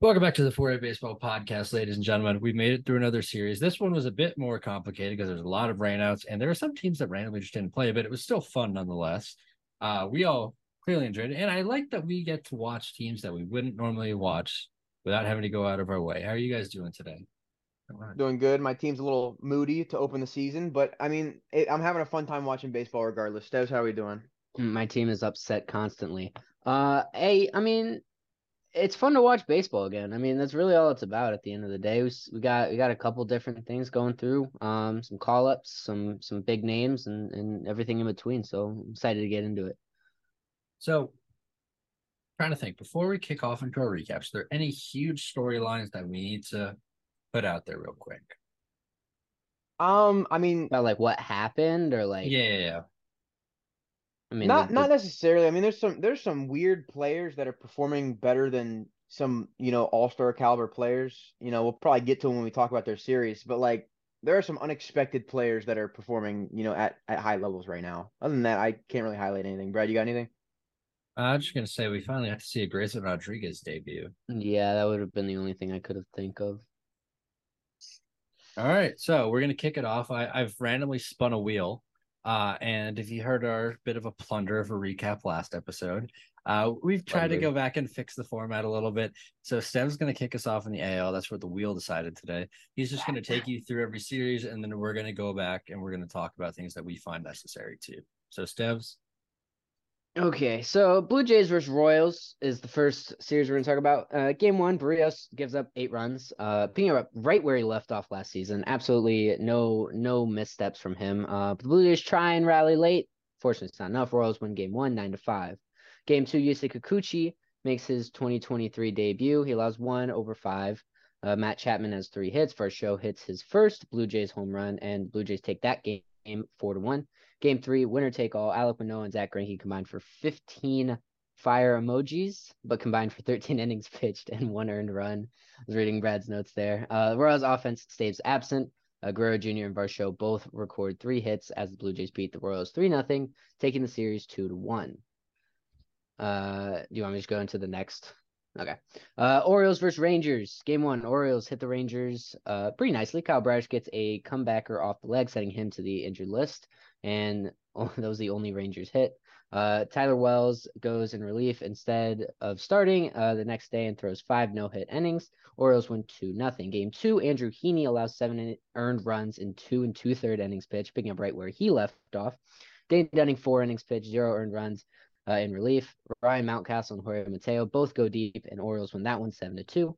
Welcome back to the 4A Baseball Podcast, ladies and gentlemen. We've made it through another series. This one was a bit more complicated because there's a lot of rainouts, and there are some teams that randomly just didn't play, but it was still fun nonetheless. Uh, we all clearly enjoyed it, and I like that we get to watch teams that we wouldn't normally watch without having to go out of our way. How are you guys doing today? Doing good. My team's a little moody to open the season, but I mean, it, I'm having a fun time watching baseball regardless. Steves, how are we doing? My team is upset constantly. Uh, hey, I mean, it's fun to watch baseball again. I mean, that's really all it's about at the end of the day. We, we got we got a couple different things going through. Um, some call ups, some some big names, and and everything in between. So I'm excited to get into it. So, trying to think before we kick off into our recaps, are there any huge storylines that we need to put out there real quick? Um, I mean, about like what happened or like yeah, yeah, yeah. I mean, not the, not necessarily. I mean, there's some there's some weird players that are performing better than some you know all star caliber players. You know, we'll probably get to them when we talk about their series, but like there are some unexpected players that are performing you know at at high levels right now. Other than that, I can't really highlight anything. Brad, you got anything? I'm just gonna say we finally have to see a Grayson Rodriguez debut. Yeah, that would have been the only thing I could have think of. All right, so we're gonna kick it off. I, I've randomly spun a wheel uh, and if you heard our bit of a plunder of a recap last episode, uh, we've tried to go back and fix the format a little bit. So Stev's going to kick us off in the AL. That's what the wheel decided today. He's just going to take you through every series, and then we're going to go back and we're going to talk about things that we find necessary too. So Stev's. Okay, so Blue Jays versus Royals is the first series we're going to talk about. Uh, game one, Berrios gives up eight runs, uh, picking up right where he left off last season. Absolutely no no missteps from him. Uh, the Blue Jays try and rally late. Fortunately, it's not enough. Royals win game one, nine to five. Game two, Yusei Kikuchi makes his 2023 debut. He allows one over five. Uh, Matt Chapman has three hits. Varsho hits his first Blue Jays home run, and Blue Jays take that game four to one. Game three, winner take all. Alek Manoah and Zack Greinke combined for 15 fire emojis, but combined for 13 innings pitched and one earned run. I was reading Brad's notes there. Uh, Royals offense stays absent. Uh, Guerrero Jr. and Varsho both record three hits as the Blue Jays beat the Royals 3 0, taking the series 2 to 1. Uh, do you want me to just go into the next? Okay. Uh, Orioles versus Rangers. Game one. Orioles hit the Rangers uh, pretty nicely. Kyle Bradish gets a comebacker off the leg, setting him to the injured list and that was the only Rangers hit. Uh, Tyler Wells goes in relief instead of starting uh, the next day and throws five no hit innings. Orioles win 2 nothing. Game two, Andrew Heaney allows seven earned runs in two and two third innings pitch, picking up right where he left off. Dane Dunning, four innings pitch, zero earned runs uh, in relief. Ryan Mountcastle and Jorge Mateo both go deep, and Orioles win that one 7 to 2.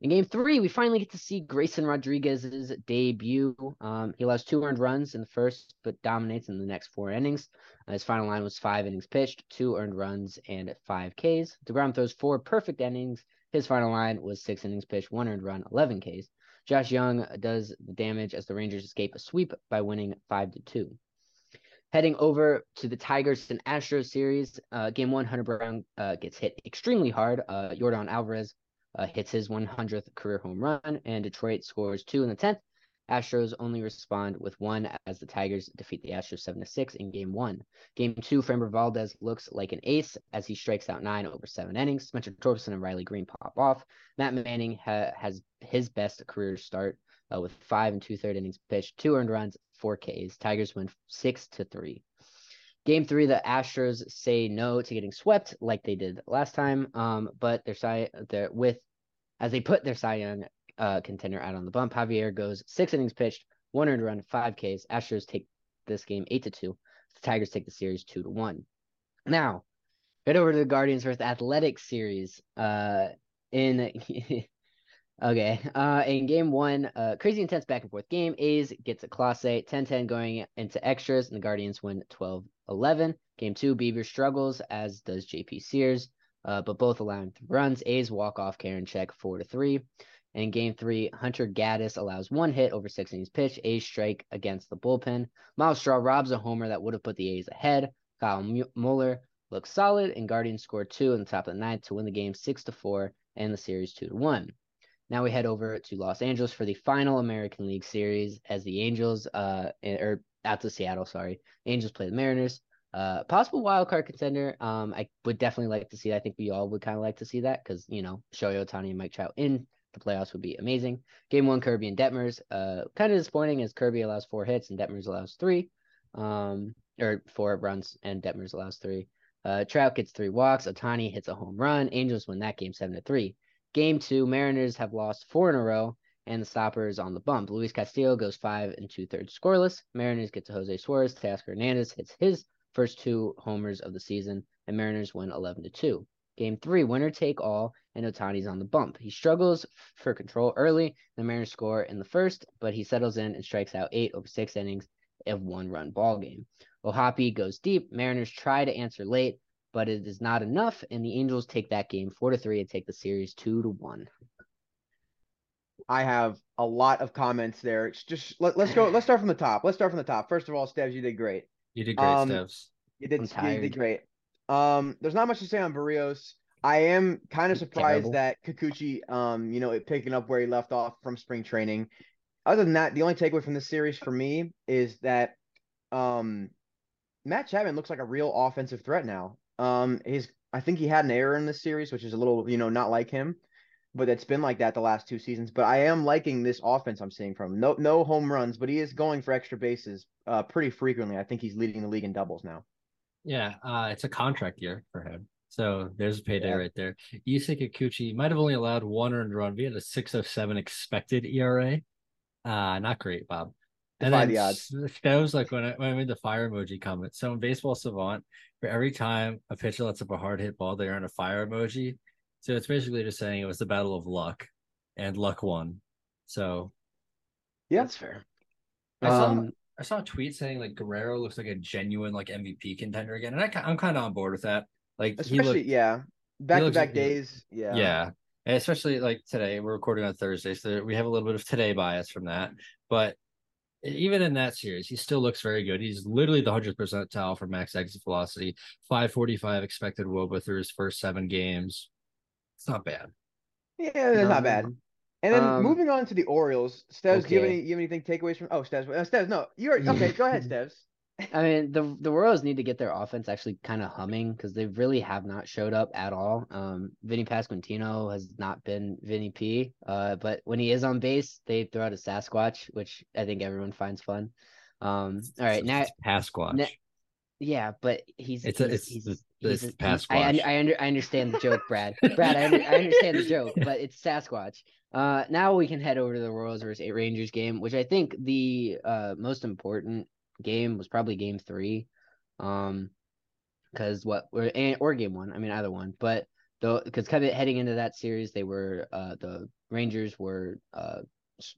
In game three, we finally get to see Grayson Rodriguez's debut. Um, he allows two earned runs in the first, but dominates in the next four innings. Uh, his final line was five innings pitched, two earned runs, and five Ks. DeGrom throws four perfect innings. His final line was six innings pitched, one earned run, 11 Ks. Josh Jung does the damage as the Rangers escape a sweep by winning five to two. Heading over to the Tigers and Astros series, uh, game one, Hunter Brown uh, gets hit extremely hard. Uh, Yordan Alvarez uh, hits his 100th career home run, and Detroit scores two in the 10th. Astros only respond with one as the Tigers defeat the Astros 7 to 6 in game one. Game two, Framber Valdez looks like an ace as he strikes out nine over seven innings. Spencer Torkelson and Riley Greene pop off. Matt Manning ha- has his best career start uh, with five and two third innings pitched, two earned runs, four Ks. Tigers win six to three. Game three, the Astros say no to getting swept like they did last time. Um, but they're, they're with as they put their Cy Young uh, contender out on the bump. Javier goes six innings pitched, one earned run, five Ks. Astros take this game eight to two. The Tigers take the series two to one. Now, head over to the Guardians versus Athletics series. Uh, in okay, uh, in game one, uh, crazy intense back and forth game. A's gets a Clase 10-10 going into extras, and the Guardians win 12-11. Game two, Bieber struggles as does JP Sears uh, but both allowing runs. A's walk off Karinchak four to three. In game three, Hunter Gaddis allows one hit over six innings pitch. A's strike against the bullpen. Myles Straw robs a homer that would have put the A's ahead. Kyle Muller looks solid, and Guardians score two in the top of the ninth to win the game six to four and the series two to one. Now we head over to Los Angeles for the final American League Series as the Angels, uh, or out to Seattle, sorry. Angels play the Mariners. Uh, possible wild card contender. Um, I would definitely like to see. That. I think we all would kind of like to see that because you know Shohei Ohtani and Mike Trout in the playoffs would be amazing. Game one, Kirby and Detmers. Uh, kind of disappointing as Kirby allows four hits and Detmers allows three. Um, or four runs and Detmers allows three. Uh, Trout gets three walks. Ohtani hits a home run. Angels win that game seven to three. Game two, Mariners have lost four in a row, and the stopper is on the bump. Luis Castillo goes five and two thirds scoreless. Mariners get to Jose Suarez. Teoscar Hernandez hits his first two homers of the season, and Mariners win 11 to 2. Game three, winner take all, and Ohtani's on the bump. He struggles for control early. The Mariners score in the first, but he settles in and strikes out eight over six innings of one run ball game. O'Hoppe goes deep. Mariners try to answer late, but it is not enough, and the Angels take that game four to three and take the series two to one. I have a lot of comments there. It's just let, us go. Let's start from the top. Let's start from the top. First of all, Steves, you did great. You did great, um, Steves. You did. You did great. Um, there's not much to say on Berrios. I am kind of surprised Terrible. that Kikuchi, um, you know, picking up where he left off from spring training. Other than that, the only takeaway from this series for me is that um, Matt Chapman looks like a real offensive threat now. Um, he's I think he had an error in this series, which is a little, you know, not like him, but it's been like that the last two seasons. But I am liking this offense I'm seeing from him. No, no home runs, but he is going for extra bases uh, pretty frequently. I think he's leading the league in doubles now. Yeah, uh, it's a contract year for him. So there's a payday yeah. right there. Yusei Kikuchi might have only allowed one earned run. We had a 607 expected ERA. Uh, not great, Bob. And then the odds. that was like when I, when I made the fire emoji comment. So in Baseball Savant, for every time a pitcher lets up a hard hit ball, they earn a fire emoji. So it's basically just saying it was the battle of luck, and luck won. So yeah, that's fair. I saw um, I saw a tweet saying like Guerrero looks like a genuine like MVP contender again, and I, I'm kind of on board with that. Like especially looked, yeah, back to back days, yeah, yeah, and especially like today. We're recording on Thursday, so we have a little bit of today bias from that. But even in that series, he still looks very good. He's literally the hundredth percentile for max exit velocity, five forty five expected WOBA through his first seven games. It's not bad. Yeah, it's um, not bad. And then um, moving on to the Orioles, Steves, okay. do you have any you have anything takeaways from? Oh, Steves, uh, Steves, no, you're okay. Go ahead, Steves. I mean, the the Royals need to get their offense actually kind of humming because they really have not showed up at all. Um, Vinny Pasquantino has not been Vinny P. Uh, but when he is on base, they throw out a Sasquatch, which I think everyone finds fun. Um, all right, now Pasquatch. yeah, but he's it's a, it's, he's, it's, he's, it's Pasquatch. I, I, under, I understand the joke, Brad. Brad, I, under, I understand the joke, but it's Sasquatch. Uh, now we can head over to the Royals versus Rangers game, which I think the uh most important game was probably game three. Um, because what or or game one, I mean either one, but though because kind of heading into that series, they were uh the Rangers were uh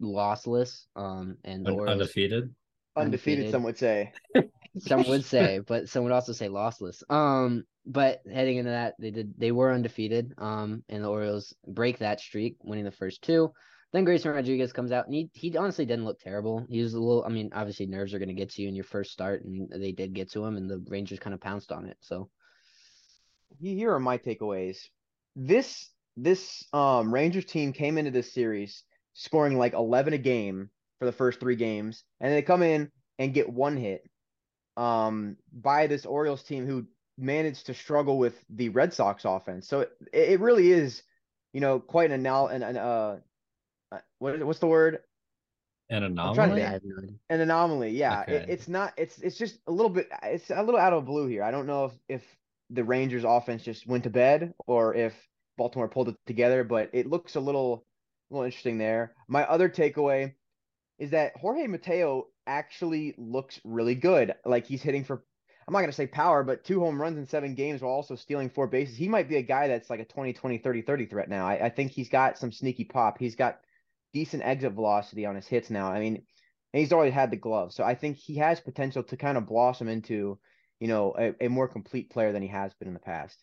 lossless, um, and the Orioles, undefeated. Undefeated, some would say. some would say, but some would also say lossless. Um, but heading into that, they did they were undefeated. Um, and the Orioles break that streak, winning the first two. Then Grayson Rodriguez comes out and he he honestly didn't look terrible. He was a little I mean, obviously nerves are gonna get to you in your first start and they did get to him and the Rangers kind of pounced on it. So here are my takeaways. This this um Rangers team came into this series scoring like eleven a game for the first three games, and they come in and get one hit um by this Orioles team who managed to struggle with the Red Sox offense. So it, it really is, you know, quite an, an, an uh Uh, what what's the word? An anomaly. An anomaly. Yeah, okay. it, it's not. It's it's just a little bit. It's a little out of blue here. I don't know if if the Rangers offense just went to bed or if Baltimore pulled it together, but it looks a little a little interesting there. My other takeaway is that Jorge Mateo actually looks really good. Like he's hitting for I'm not going to say power, but two home runs in seven games while also stealing four bases. He might be a guy that's like a 20, 20, 30, 30 threat now. I, I think he's got some sneaky pop. He's got decent exit velocity on his hits now. I mean, he's always had the glove, so I think he has potential to kind of blossom into, you know, a, a more complete player than he has been in the past.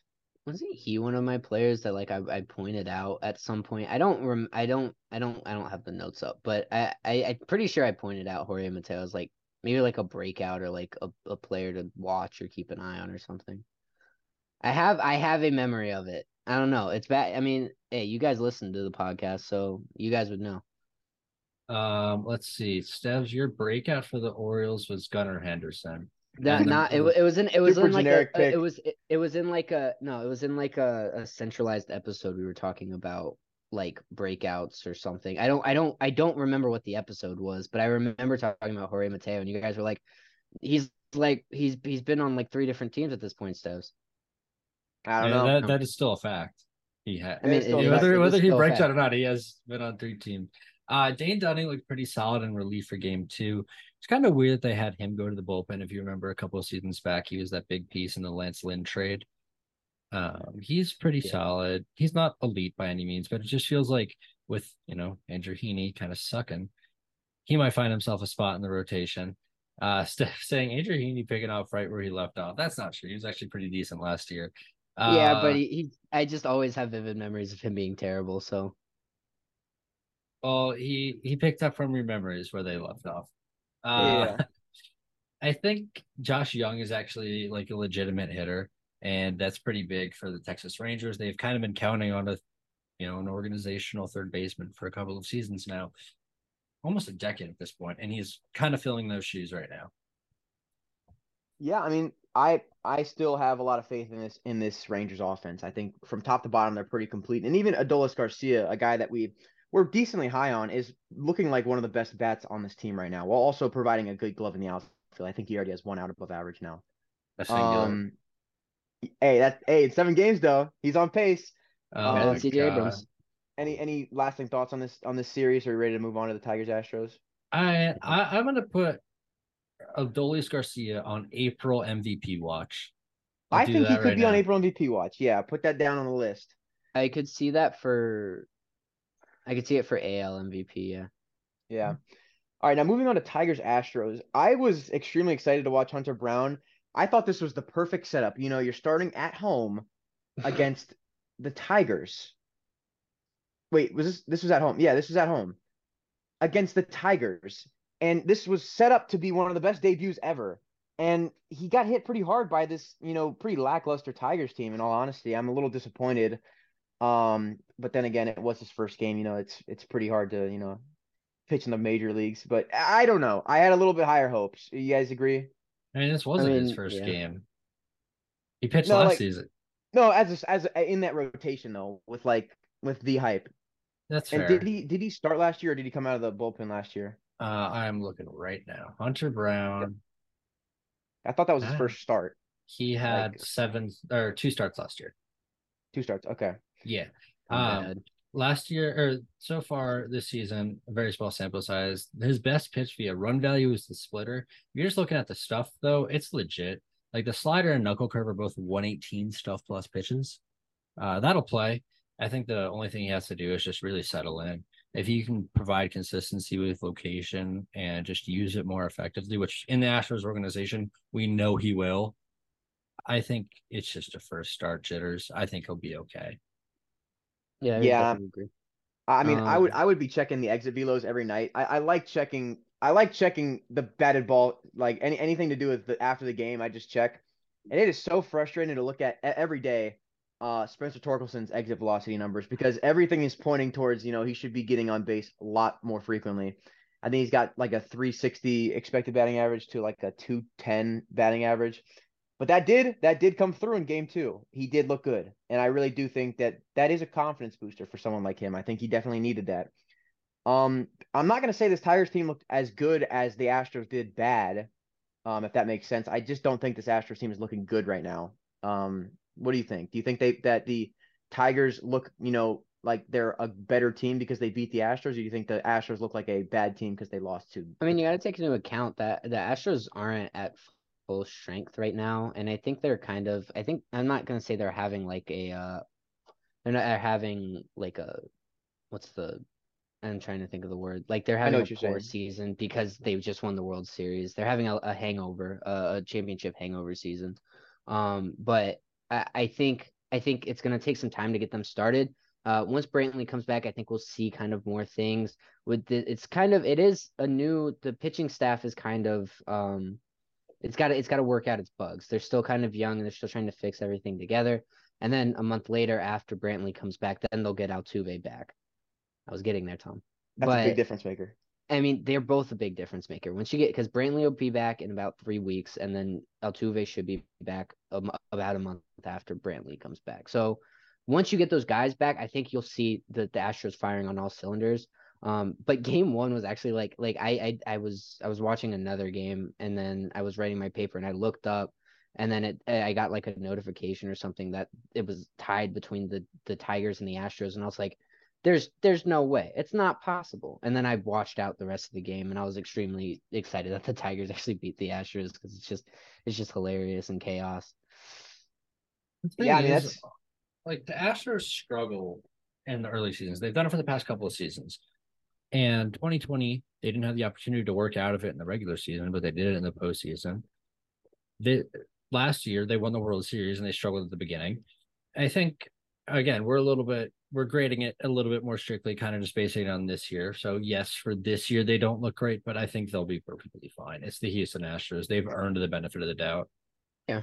Wasn't he one of my players that like I, I pointed out at some point? I don't rem I don't I don't I don't have the notes up, but I, I I'm pretty sure I pointed out Jorge Mateo's like maybe like a breakout or like a, a player to watch or keep an eye on or something. I have I have a memory of it. I don't know. It's bad. I mean, hey, you guys listen to the podcast, so you guys would know. Um, let's see. Steves, your breakout for the Orioles was Gunnar Henderson. That not it, it was in it was in like a, a, it was it, it was in like a no it was in like a, a centralized episode we were talking about like breakouts or something. I don't I don't I don't remember what the episode was, but I remember talking about Jorge Mateo and you guys were like he's like he's he's been on like three different teams at this point, Steves. I don't yeah, know. That, that is still a fact. He had. I mean, it, whether it, whether he breaks out or not, he has been on three teams. Uh, Dane Dunning looked pretty solid in relief for game two. It's kind of weird that they had him go to the bullpen. If you remember a couple of seasons back, he was that big piece in the Lance Lynn trade. Um, he's pretty yeah. solid. He's not elite by any means, but it just feels like with you know Andrew Heaney kind of sucking, he might find himself a spot in the rotation. Uh, Steph saying Andrew Heaney picking off right where he left off. That's not true. He was actually pretty decent last year. Uh, yeah, but he, he, I just always have vivid memories of him being terrible. So well, he he picked up from your memories where they left off. Uh, yeah. I think Josh Jung is actually like a legitimate hitter, and that's pretty big for the Texas Rangers. They've kind of been counting on a, you know, an organizational third baseman for a couple of seasons now, almost a decade at this point, and he's kind of filling those shoes right now. Yeah, I mean, I I still have a lot of faith in this in this Rangers offense. I think from top to bottom they're pretty complete, and even Adolis Garcia, a guy that we we're decently high on, is looking like one of the best bats on this team right now, while also providing a good glove in the outfield. I think he already has one out above average now. That's um, hey, that's hey, it's seven games though. He's on pace. Oh um, CJ Abrams. Any any lasting thoughts on this on this series? Are you ready to move on to the Tigers Astros? I, I I'm gonna put Adolis Garcia on April MVP watch. I'll i think he could right be now. on April MVP watch. Yeah, put that down on the list. I could see that for I could see it for AL MVP, yeah. Yeah. All right, now moving on to Tigers Astros. I was extremely excited to watch Hunter Brown. I thought this was the perfect setup. You know, you're starting at home against the Tigers. Wait, was this this was at home? Yeah, this was at home. Against the Tigers. And this was set up to be one of the best debuts ever. And he got hit pretty hard by this, you know, pretty lackluster Tigers team in all honesty. I'm a little disappointed. Um, but then again, it was his first game. You know, it's it's pretty hard to you know pitch in the major leagues. But I don't know. I had a little bit higher hopes. You guys agree? I mean, this wasn't I mean, his first yeah. game. He pitched no, last like, season. No, as a, as a, in that rotation though, with like with the hype. That's and fair. did he did he start last year or did he come out of the bullpen last year? Uh, I'm looking right now. Hunter Brown. I thought that was his uh, first start. He had like, seven or two starts last year. Two starts. Okay. Yeah. Um, last year or so far this season, a very small sample size. His best pitch via run value is the splitter. If you're just looking at the stuff though, it's legit. Like the slider and knuckle curve are both 118 stuff plus pitches. Uh, that'll play. I think the only thing he has to do is just really settle in. If you can provide consistency with location and just use it more effectively, which in the Astros organization, we know he will. I think it's just a first start jitters. I think he'll be okay. Yeah, yeah. agree. I mean, um, I would um, I would be checking the exit velos every night. I, I like checking I like checking the batted ball, like any anything to do with the after the game. I just check, and it is so frustrating to look at every day. Uh, Spencer Torkelson's exit velocity numbers because everything is pointing towards you know he should be getting on base a lot more frequently. I think he's got like a 360 expected batting average to like a 210 batting average. But that did that did come through in game two. He did look good, and I really do think that that is a confidence booster for someone like him. I think he definitely needed that. Um, I'm not gonna say this Tigers team looked as good as the Astros did bad, um, if that makes sense. I just don't think this Astros team is looking good right now. Um, what do you think? Do you think they that the Tigers look, you know, like they're a better team because they beat the Astros, or do you think the Astros look like a bad team because they lost to? I mean, you got to take into account that the Astros aren't at full strength right now, and I think they're kind of. I think I'm not gonna say they're having like a. uh They're not having like a. What's the? I'm trying to think of the word. Like they're having a poor saying. season because they've just won the World Series. They're having a, a hangover, a championship hangover season. Um, but I, I think I think it's gonna take some time to get them started. Uh, once Brantley comes back, I think we'll see kind of more things. With the, it's kind of it is a new the pitching staff is kind of um it's got to it's got to work out its bugs. They're still kind of young and they're still trying to fix everything together. And then a month later, after Brantley comes back, then they'll get Altuve back. I was getting there, Tom. That's but, a big difference maker. I mean, they're both a big difference maker. Once you get because Brantley will be back in about three weeks, and then Altuve should be back about a month after Brantley comes back. So once you get those guys back, I think you'll see that the Astros firing on all cylinders. Um, but game one was actually like like I, I I was I was watching another game and then I was writing my paper and I looked up and then it I got like a notification or something that it was tied between the the Tigers and the Astros and I was like there's there's no way. It's not possible. And then i watched out the rest of the game and i was extremely excited that the tigers actually beat the astros because it's just it's just hilarious and chaos. Yeah I mean, that's like the astros struggle in the early seasons. They've done it for the past couple of seasons. And 2020 they didn't have the opportunity to work out of it in the regular season but they did it in the postseason. They last year they won the world series and they struggled at the beginning. I think again we're a little bit we're grading it a little bit more strictly, kind of just basing on this year. So yes, for this year they don't look great, but I think they'll be perfectly fine. It's the Houston Astros; they've earned the benefit of the doubt. Yeah,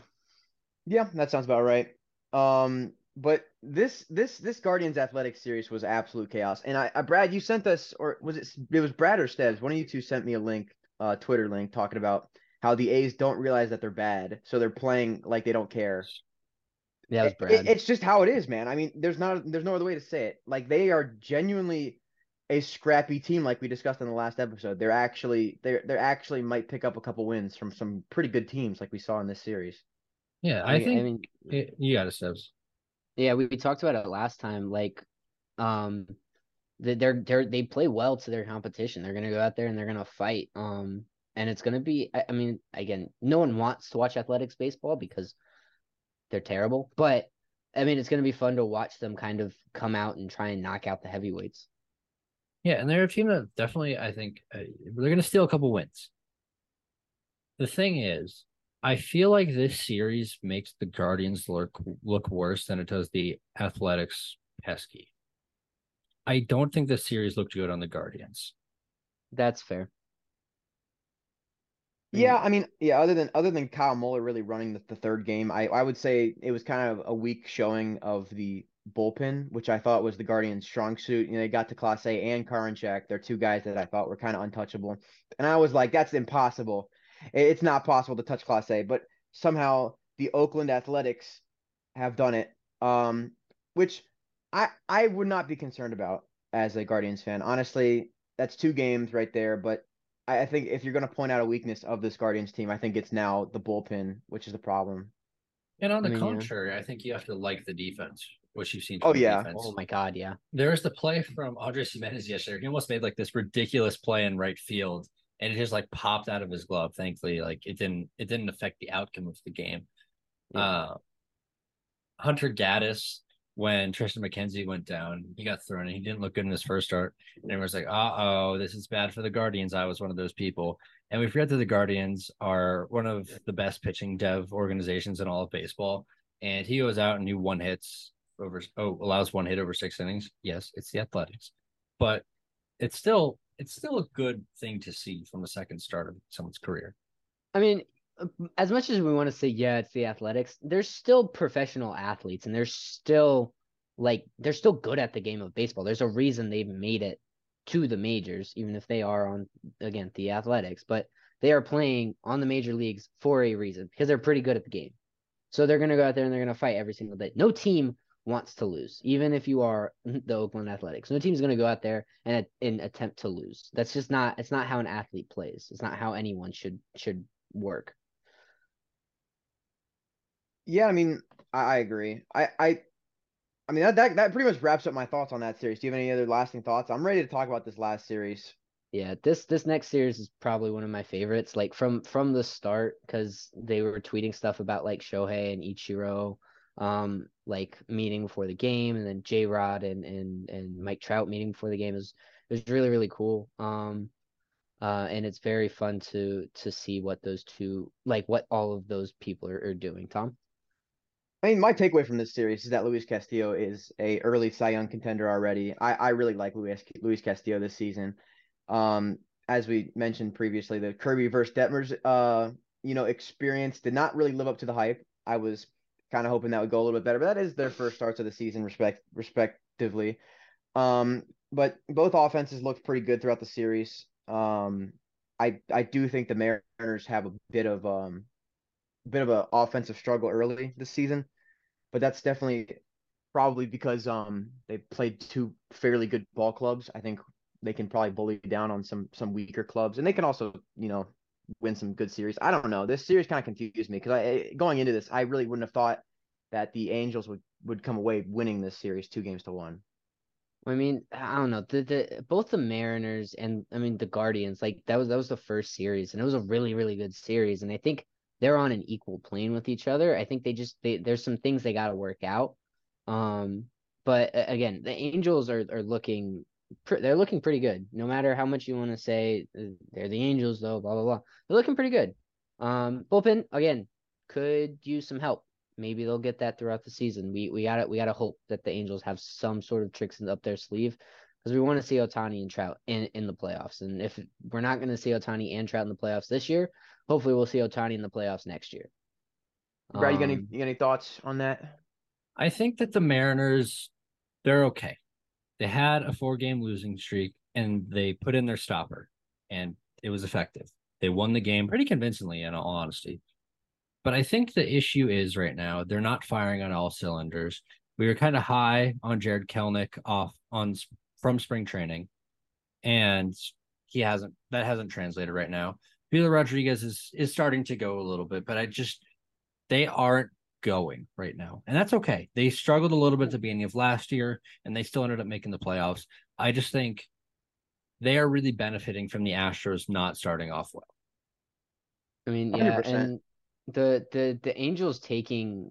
yeah, that sounds about right. Um, but this this this Guardians Athletics series was absolute chaos. And I, I Brad, you sent us, or was it? It was Brad or Stebbs. One of you two sent me a link, uh, Twitter link, talking about how the A's don't realize that they're bad, so they're playing like they don't care. Yeah, it, it, it's just how it is, man. I mean, there's not there's no other way to say it. Like they are genuinely a scrappy team, like we discussed in the last episode. They're actually they're they're actually might pick up a couple wins from some pretty good teams, like we saw in this series. Yeah, I, I mean, think. I mean, it, you got it, Stebbs. Yeah, we, we talked about it last time. Like, um, they're they're they play well to their competition. They're gonna go out there and they're gonna fight. Um, and it's gonna be. I, I mean, again, no one wants to watch athletics baseball because they're terrible. But I mean, it's going to be fun to watch them kind of come out and try and knock out the heavyweights. Yeah, and they're a team that definitely, I think, uh, they're going to steal a couple wins. The thing is, I feel like this series makes the Guardians look look worse than it does the Athletics pesky. I don't think this series looked good on the Guardians. That's fair. Yeah, I mean, yeah. Other than other than Kyle Muller really running the, the third game, I I would say it was kind of a weak showing of the bullpen, which I thought was the Guardians' strong suit. You know, they got to Clase and Karinchak. They're two guys that I thought were kind of untouchable, and I was like, that's impossible. It's not possible to touch Clase, but somehow the Oakland Athletics have done it. Um, which I I would not be concerned about as a Guardians fan. Honestly, that's two games right there, but I think if you're going to point out a weakness of this Guardians team, I think it's now the bullpen, which is the problem. And on the I mean, contrary, yeah. I think you have to like the defense, which you've seen. Oh yeah. Defense. Oh my god, yeah. There's the play from Andres Gimenez yesterday. He almost made like this ridiculous play in right field, and it just like popped out of his glove. Thankfully, like it didn't it didn't affect the outcome of the game. Yeah. Uh, Hunter Gaddis when Triston McKenzie went down, he got thrown and he didn't look good in his first start. And everyone's like, uh oh, this is bad for the Guardians. I was one of those people. And we forget that the Guardians are one of the best pitching dev organizations in all of baseball. And he goes out and he one hits over, oh, allows one hit over six innings. Yes, it's the Athletics, but it's still, it's still a good thing to see from a second start of someone's career. I mean, Uh, as much as we want to say yeah it's the athletics there's still professional athletes and they're still like they're still good at the game of baseball. There's a reason they've made it to the majors even if they are on again the athletics but they are playing on the major leagues for a reason because they're pretty good at the game. So they're going to go out there and they're going to fight every single day. No team wants to lose even if you are the oakland athletics. No team's going to go out there and, and attempt to lose. That's just not it's not how an athlete plays. It's not how anyone should should work yeah, I mean, I, I agree. I, I, I mean that, that that pretty much wraps up my thoughts on that series. Do you have any other lasting thoughts? I'm ready to talk about this last series. Yeah, this this next series is probably one of my favorites. Like from from the start, because they were tweeting stuff about like Shohei and Ichiro, um, like meeting before the game, and then J Rod and and and Mike Trout meeting before the game is was really really cool. Um, uh, and it's very fun to to see what those two like what all of those people are, are doing. Tom. I mean, my takeaway from this series is that Luis Castillo is a early Cy Young contender already. I, I really like Luis Luis Castillo this season. Um, as we mentioned previously, the Kirby versus Detmers, uh, you know, experience did not really live up to the hype. I was kind of hoping that would go a little bit better, but that is their first starts of the season, respect respectively. Um, but both offenses looked pretty good throughout the series. Um, I I do think the Mariners have a bit of um, bit of an offensive struggle early this season, but that's definitely probably because um they played two fairly good ball clubs. I think they can probably bully down on some some weaker clubs, and they can also you know win some good series. I don't know. This series kind of confused me because I going into this, I really wouldn't have thought that the Angels would would come away winning this series two games to one. I mean, I don't know. The the both the Mariners and I mean the Guardians, like that was that was the first series, and it was a really really good series. And I think they're on an equal plane with each other. I think they just they there's some things they got to work out. Um, but again, the Angels are are looking they're looking pretty good. No matter how much you want to say uh, they're the Angels though, blah blah blah. They're looking pretty good. Um, bullpen again could use some help maybe they'll get that throughout the season. We we gotta we gotta hope that the Angels have some sort of tricks up their sleeve because we want to see Ohtani and Trout in in the playoffs. And if we're not going to see Ohtani and Trout in the playoffs this year, hopefully we'll see Ohtani in the playoffs next year. Brad, you got any um, you got any thoughts on that? I think that the Mariners, they're okay. They had a four game losing streak and they put in their stopper, and it was effective. They won the game pretty convincingly, in all honesty. But I think the issue is right now they're not firing on all cylinders. We were kind of high on Jarred Kelenic off on from spring training, and he hasn't that hasn't translated right now. Julio Rodriguez is is starting to go a little bit, but I just they aren't going right now, and that's okay. They struggled a little bit at the beginning of last year, and they still ended up making the playoffs. I just think they are really benefiting from the Astros not starting off well. I mean, yeah, 100%. and the the the Angels taking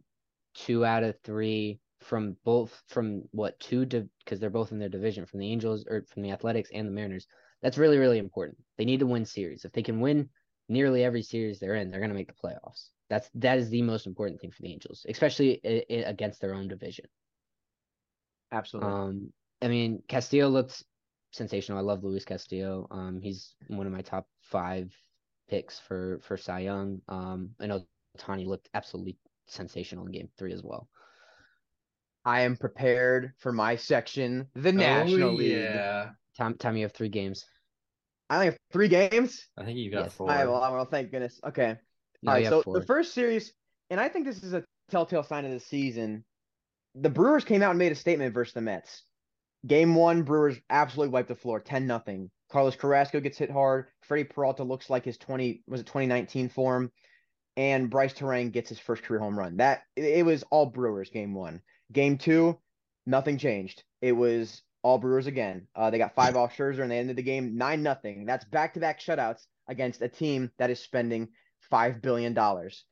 two out of three from both from what two because they're both in their division from the Angels or from the Athletics and the Mariners. That's really really important. They need to win series. If they can win nearly every series they're in, they're going to make the playoffs. That's that is the most important thing for the Angels, especially I- I against their own division. Absolutely. Um, I mean Castillo looks sensational. I love Luis Castillo. Um, he's one of my top five picks for for Cy Young. Um, I know Tani looked absolutely sensational in Game Three as well. I am prepared for my section, the oh, National oh, League. Yeah. Tom, Tom, you have three games. I only have three games. I think you got yes. four. All right, well, well, thank goodness. Okay. No, All right. So four. the first series, and I think this is a telltale sign of the season. The Brewers came out and made a statement versus the Mets. Game one, Brewers absolutely wiped the floor, ten nothing. Carlos Carrasco gets hit hard. Freddie Peralta looks like his 20 was it 2019 form, and Brice Turang gets his first career home run. That it was all Brewers game one. Game two, nothing changed. It was all Brewers again. Uh, they got five off Scherzer and they ended the game nine nothing. That's back to back shutouts against a team that is spending five billion dollars.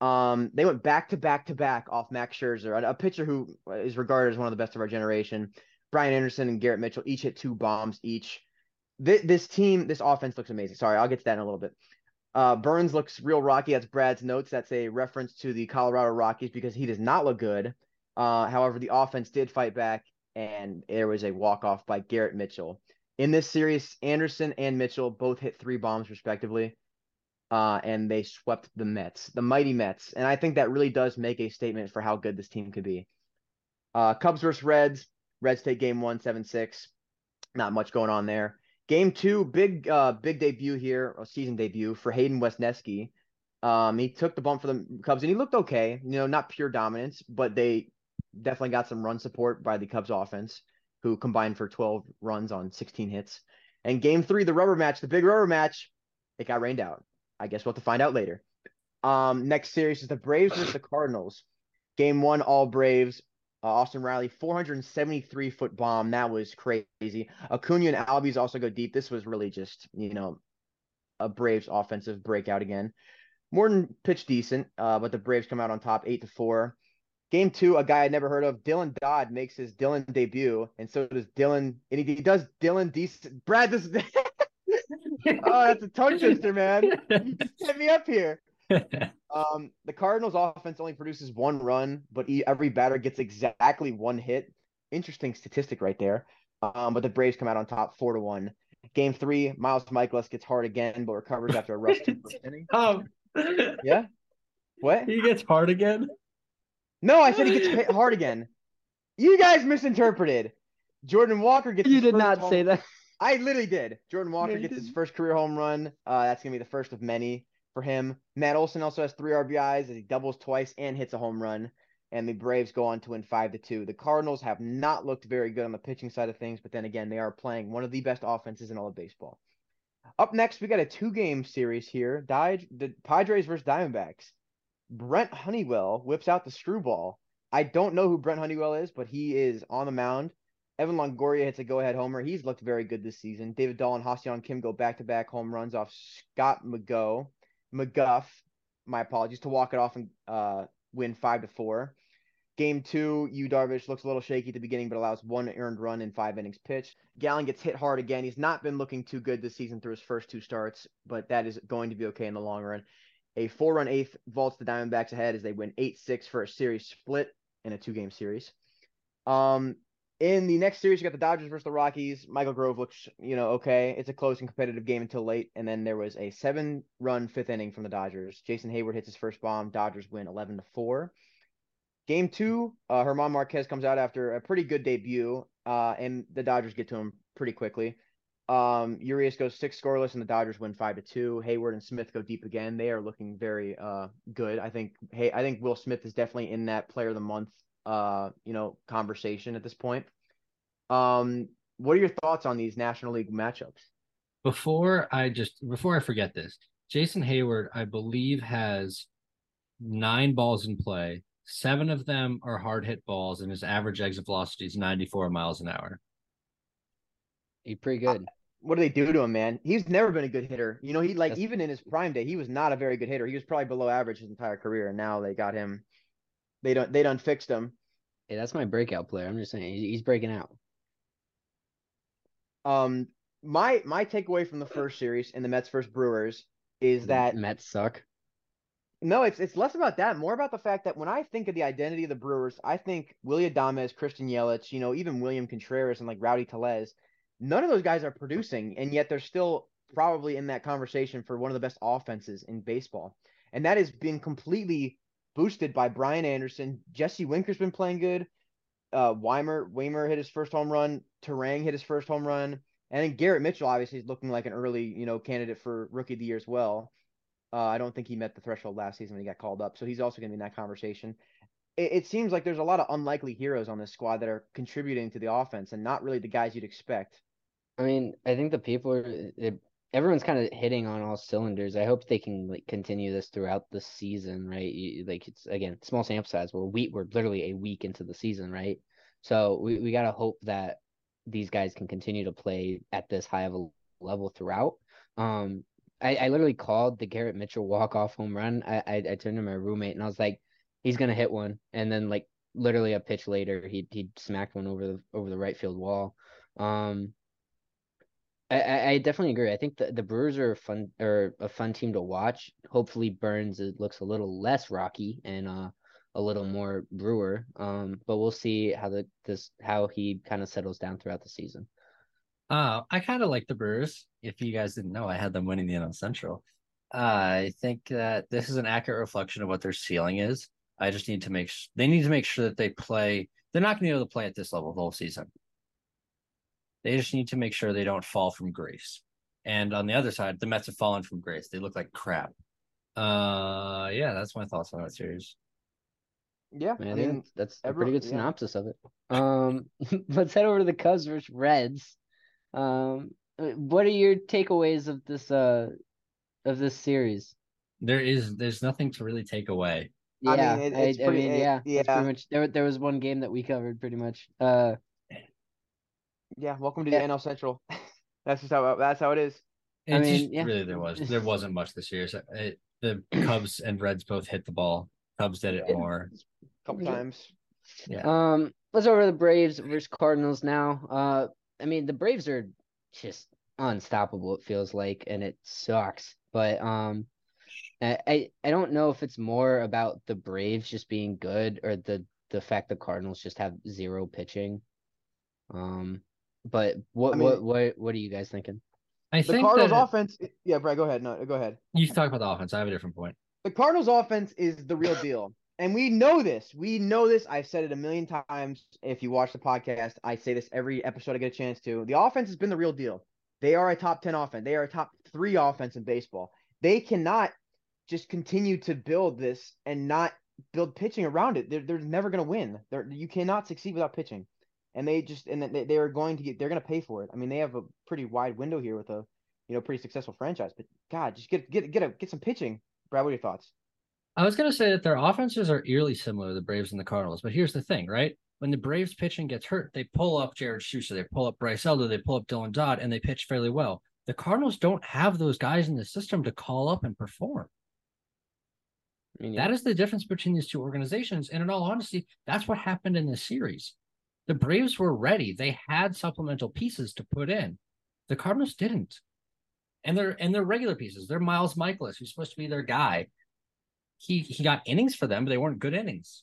Um, they went back to back to back off Max Scherzer, a, a pitcher who is regarded as one of the best of our generation. Brian Anderson and Garrett Mitchell each hit two bombs each this, this team, this offense looks amazing. Sorry, I'll get to that in a little bit. Uh, Burnes looks real rocky. That's Brad's notes. That's a reference to the Colorado Rockies because he does not look good. Uh, however, the offense did fight back, and there was a walk off by Garrett Mitchell. In this series, Anderson and Mitchell both hit three bombs respectively, uh, and they swept the Mets, the mighty Mets. And I think that really does make a statement for how good this team could be. Uh, Cubs versus Reds. Reds take game one, seven six. Not much going on there. Game two, big uh big debut here, or season debut for Hayden Wesneski. Um, he took the bump for the Cubs and he looked okay. You know, not pure dominance, but they definitely got some run support by the Cubs offense, who combined for 12 runs on 16 hits. And game three, the rubber match, the big rubber match, it got rained out. I guess we'll have to find out later. Um, next series is the Braves versus the Cardinals. Game one, all Braves. Uh, Austin Riley, 473 foot bomb. That was crazy. Acuna and Albies also go deep. This was really just, you know, a Braves offensive breakout again. Morton pitched decent, uh, but the Braves come out on top, eight to four. Game two, a guy I'd never heard of, Dylan Dodd makes his Dylan debut, and so does Dylan, and he, he does Dylan decent. Brad, this. oh, that's a tongue twister, man. You just set me up here. um, the Cardinals' offense only produces one run, but every batter gets exactly one hit. Interesting statistic right there. Um, but the Braves come out on top, four to one. Game three, Miles Mikolas gets hard again, but recovers after a rough inning. Um, yeah. What? He gets hard again. No, I said he gets hit hard again. You guys misinterpreted. Jordan Walker gets. You did not say that. I literally did. Jordan Walker gets his first career home run. Uh, that's gonna be the first of many for him. Matt Olson also has three RBIs as he doubles twice and hits a home run. And the Braves go on to win five to two. The Cardinals have not looked very good on the pitching side of things, but then again, they are playing one of the best offenses in all of baseball. Up next, we got a two-game series here. Di- the Padres versus Diamondbacks. Brent Honeywell whips out the screwball. I don't know who Brent Honeywell is, but he is on the mound. Evan Longoria hits a go-ahead homer. He's looked very good this season. David Dahl and Ha-Seong Kim go back-to-back home runs off Scott McGough, McGuff. My apologies to walk it off and uh, win five to four. Game two, Yu Darvish looks a little shaky at the beginning, but allows one earned run in five innings pitched. Gallen gets hit hard again. He's not been looking too good this season through his first two starts, but that is going to be okay in the long run. A four run eighth vaults the Diamondbacks ahead as they win 8 6 for a series split in a two game series. Um, in the next series, you got the Dodgers versus the Rockies. Michael Grove looks, you know, okay. It's a close and competitive game until late. And then there was a seven run fifth inning from the Dodgers. Jason Heyward hits his first bomb. Dodgers win 11 to 4. Game two, uh, German Marquez comes out after a pretty good debut, uh, and the Dodgers get to him pretty quickly. Um, Urias goes six scoreless, and the Dodgers win five to two. Heyward and Smith go deep again. They are looking very uh good. I think. Hey, I think Will Smith is definitely in that Player of the Month uh you know conversation at this point. Um, what are your thoughts on these National League matchups? Before I just before I forget this, Jason Heyward, I believe, has nine balls in play. Seven of them are hard hit balls, and his average exit velocity is 94 miles an hour. He's pretty good. Uh, what do they do to him, man? He's never been a good hitter. You know, he like That's... even in his prime day, he was not a very good hitter. He was probably below average his entire career, and now they got him. They don't. They done fixed him. Hey, that's my breakout player. I'm just saying he's breaking out. Um, my my takeaway from the first series in the Mets versus Brewers is that Mets suck. No, it's it's less about that, more about the fact that when I think of the identity of the Brewers, I think Willy Adames, Christian Yelich, you know, even William Contreras and like Rowdy Tellez. None of those guys are producing, and yet they're still probably in that conversation for one of the best offenses in baseball. And that has been completely boosted by Brian Anderson. Jesse Winker's been playing good. Uh, Wiemer Wiemer hit his first home run. Turang hit his first home run. And then Garrett Mitchell obviously is looking like an early, you know, candidate for rookie of the year as well. Uh, I don't think he met the threshold last season when he got called up, so he's also going to be in that conversation. It, it, seems like there's a lot of unlikely heroes on this squad that are contributing to the offense, and not really the guys you'd expect. I mean, I think the people are it, everyone's kind of hitting on all cylinders. I hope they can like continue this throughout the season, right? You, like it's again small sample size. We're week we're literally a week into the season, right? So we, we gotta hope that these guys can continue to play at this high of a level throughout. Um, I, I literally called the Garrett Mitchell walk off home run. I, I, I turned to my roommate and I was like, he's gonna hit one, and then like literally a pitch later, he he smacked one over the over the right field wall. Um, I, I definitely agree. I think the, the Brewers are fun or a fun team to watch. Hopefully Burnes it looks a little less rocky and uh a little more Brewer. Um, but we'll see how the this how he kind of settles down throughout the season. Uh, I kind of like the Brewers. If you guys didn't know, I had them winning the NL Central. Uh, I think that this is an accurate reflection of what their ceiling is. I just need to make sh- they need to make sure that they play. They're not going to be able to play at this level the whole season. They just need to make sure they don't fall from grace. And on the other side, the Mets have fallen from grace. They look like crap. Uh, yeah, that's my thoughts on that series. Yeah, I, I mean that's a pretty good synopsis yeah. of it. Um, let's head over to the Cubs versus Reds. Um, what are your takeaways of this uh of this series? There is there's nothing to really take away. Yeah, I mean, it, I, pretty, I mean yeah, yeah. Pretty much there. There was one game that we covered pretty much. Uh, yeah. Welcome to yeah. the NL Central. that's just how that's how it is. I mean, just, yeah. really, there was there wasn't much this year. So it, the Cubs and Reds both hit the ball. Cubs did it more. A couple times. Yeah. Um. Let's over the Braves versus Cardinals now. Uh. I mean, the Braves are just unstoppable. It feels like, and it sucks. But um, I I don't know if it's more about the Braves just being good or the the fact the Cardinals just have zero pitching. Um, but what I mean, what what what are you guys thinking? I think the think Cardinals that, offense. Yeah, Brad, go ahead. No, go ahead. You talk about the offense. I have a different point. The Cardinals offense is the real deal. and we know this. We know this. I've said it a million times. If you watch the podcast, I say this every episode I get a chance to. The offense has been the real deal. They are a top 10 offense. They are a top three offense in baseball. They cannot just continue to build this and not build pitching around it. They're, they're never going to win. They're, you cannot succeed without pitching. And they just, and they, they are going to get, they're going to pay for it. I mean, they have a pretty wide window here with a, you know, pretty successful franchise, but God, just get, get, get a, get some pitching. Brad, what are your thoughts? I was going to say that their offenses are eerily similar to the Braves and the Cardinals, but here's the thing, right? When the Braves pitching gets hurt, they pull up Jared Schuster, they pull up Bryce Elder, they pull up Dylan Dodd, and they pitch fairly well. The Cardinals don't have those guys in the system to call up and perform. I mean, yeah. That is the difference between these two organizations. And in all honesty, that's what happened in this series. The Braves were ready. They had supplemental pieces to put in. The Cardinals didn't. And they're and they're regular pieces. They're Miles Mikolas, who's supposed to be their guy he he got innings for them, but they weren't good innings.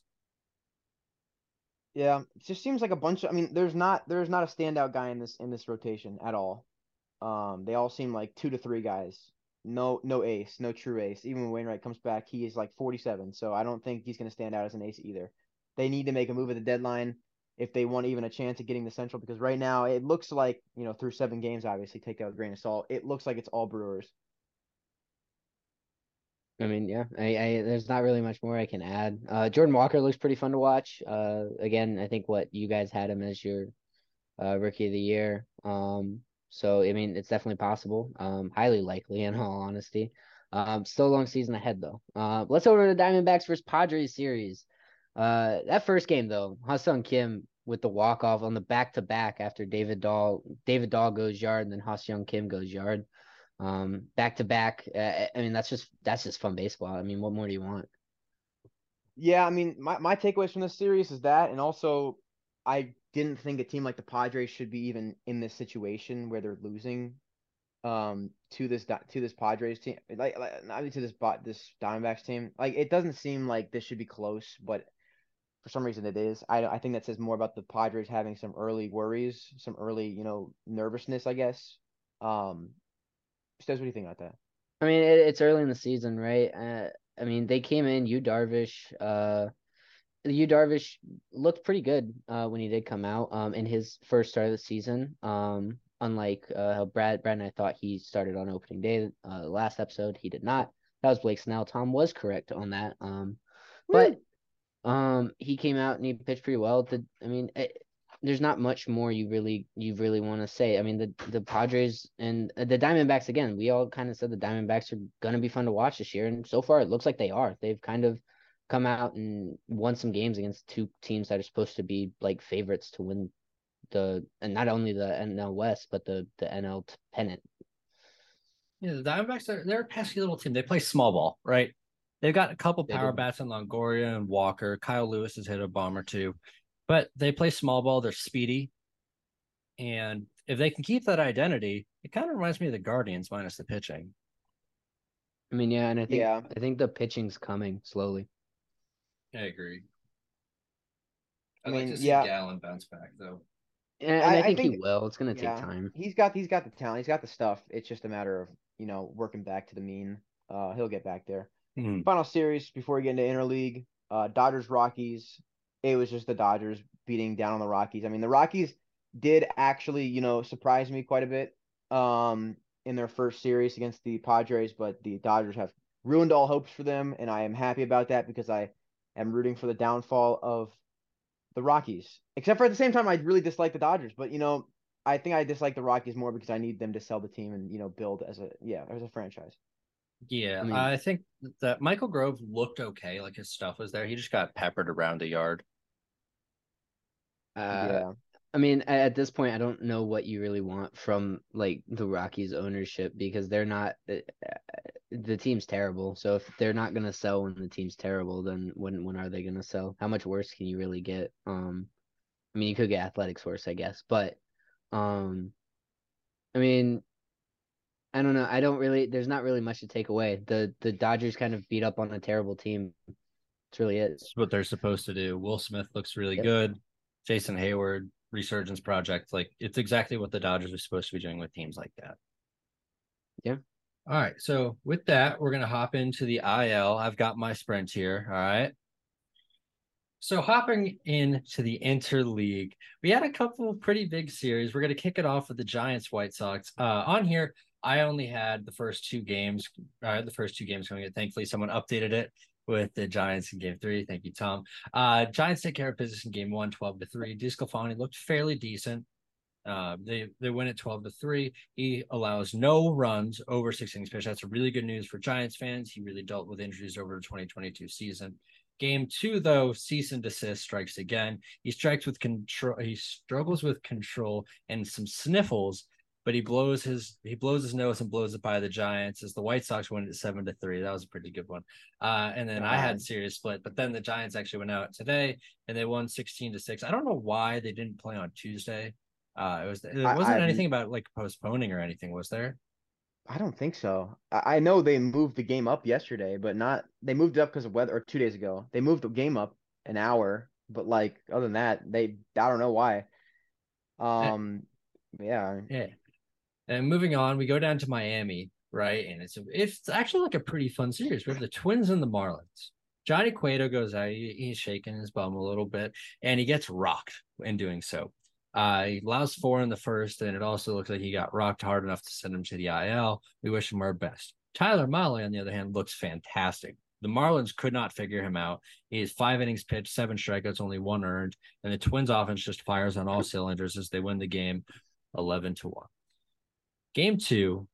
Yeah, it just seems like a bunch of. I mean, there's not there's not a standout guy in this in this rotation at all. Um, they all seem like two to three guys. No, no ace, no true ace. Even when Wainwright comes back, he is like 47. So I don't think he's going to stand out as an ace either. They need to make a move at the deadline if they want even a chance at getting the Central because right now it looks like you know through seven games, obviously take out a grain of salt. It looks like it's all Brewers. I mean, yeah, I, I there's not really much more I can add. Uh, Jordan Walker looks pretty fun to watch. Uh, again, I think what you guys had him as your uh, rookie of the year. Um, so I mean, it's definitely possible. Um, highly likely, in all honesty. Um, still a long season ahead though. Uh, let's over to the Diamondbacks versus Padres series. Uh, that first game though, Ha-Seong Kim with the walk off on the back to back after David Dahl David Dahl goes yard and then Ha-Seong Kim goes yard um, back to back. I mean, that's just that's just fun baseball. I mean, what more do you want? Yeah, I mean, my my takeaways from this series is that, and also, I didn't think a team like the Padres should be even in this situation where they're losing, um, to this to this Padres team, like, like not to this bot this Diamondbacks team. Like, it doesn't seem like this should be close, but for some reason it is. I I think that says more about the Padres having some early worries, some early you know nervousness, I guess. Um, what do you think about that? I mean, it, it's early in the season, right? Uh, I mean, they came in. Yu Darvish, uh, Yu Darvish looked pretty good uh, when he did come out um, in his first start of the season. Um, unlike uh, how Brad, Brad and I thought he started on opening day. Uh, last episode, he did not. That was Blake Snell. Tom was correct on that. Um, but um, he came out and he pitched pretty well. The, I mean, it, there's not much more you really you really want to say. I mean, the the Padres and the Diamondbacks again. We all kind of said the Diamondbacks are gonna be fun to watch this year, and so far it looks like they are. They've kind of come out and won some games against two teams that are supposed to be like favorites to win the and not only the NL West but the the NL pennant. Yeah, the Diamondbacks are they're a pesky little team. They play small ball, right? They've got a couple power bats in Longoria and Walker. Kyle Lewis has hit a bomb or two but they play small ball. They're speedy, and if they can keep that identity, it kind of reminds me of the Guardians minus the pitching. I mean, yeah, and I think yeah. I think the pitching's coming slowly. I agree. I'd I mean, like to see yeah. Gallen bounce back though. And, and I, I, think I, think he will. It's gonna yeah, take time. He's got he's got the talent. He's got the stuff. It's just a matter of you know working back to the mean. Uh, he'll get back there. Mm-hmm. Final series before we get into interleague. Uh, Dodgers Rockies it was just the Dodgers beating down on the Rockies. I mean, the Rockies did actually, you know, surprise me quite a bit um, in their first series against the Padres, but the Dodgers have ruined all hopes for them, and I am happy about that because I am rooting for the downfall of the Rockies. Except for at the same time, I really dislike the Dodgers, but you know, I think I dislike the Rockies more because I need them to sell the team and you know build as a yeah as a franchise. Yeah, I, mean, I think that Michael Grove looked okay, like his stuff was there. He just got peppered around the yard. Uh, yeah. I mean, at this point, I don't know what you really want from like the Rockies ownership because they're not uh, the team's terrible. So if they're not gonna sell when the team's terrible, then when when are they gonna sell? How much worse can you really get? Um, I mean, you could get Athletics worse, I guess, but um, I mean, I don't know. I don't really. There's not really much to take away. The the Dodgers kind of beat up on a terrible team. It's really it. It's what they're supposed to do. Will Smith looks really yep. good. Jason Heyward resurgence project. Like it's exactly what the Dodgers are supposed to be doing with teams like that. Yeah. All right. So with that, we're gonna hop into the IL. I've got my sprint here. All right. So hopping into the interleague, we had a couple pretty big series. We're going to kick it off with the Giants White Sox. Uh, on here, I only had the first two games. Uh, the first two games coming in. Thankfully, someone updated it with the Giants in game three. Thank you, Tom. Uh, Giants take care of business in game one, 12 to 3. DeSclafani looked fairly decent. Uh, they they win at 12 to 3. He allows no runs over six innings. That's really good news for Giants fans. He really dealt with injuries over the 2022 season. Game two, though, cease and desist strikes again. He strikes with control. He struggles with control and some sniffles, but he blows his he blows his nose and blows it by the Giants as the White Sox win it seven to three. That was a pretty good one. Uh, and then I had serious split, but then the Giants actually went out today and they won sixteen to six. I don't know why they didn't play on Tuesday. Uh, it was it wasn't I, anything about like postponing or anything, was there? I don't think so. I, I know they moved the game up yesterday, but not they moved it up because of weather or two days ago. They moved the game up an hour, but like other than that, they I don't know why. Um yeah. Yeah. And moving on, we go down to Miami, right? And it's it's actually like a pretty fun series. We have the Twins and the Marlins. Johnny Cueto goes out, he, he's shaking his bum a little bit, and he gets rocked in doing so. Uh, he allows four in the first, and it also looks like he got rocked hard enough to send him to the IL. We wish him our best. Tyler Mahle, on the other hand, looks fantastic. The Marlins could not figure him out. He has five innings pitched, seven strikeouts, only one earned, and the Twins' offense just fires on all cylinders as they win the game, eleven to one. Game two,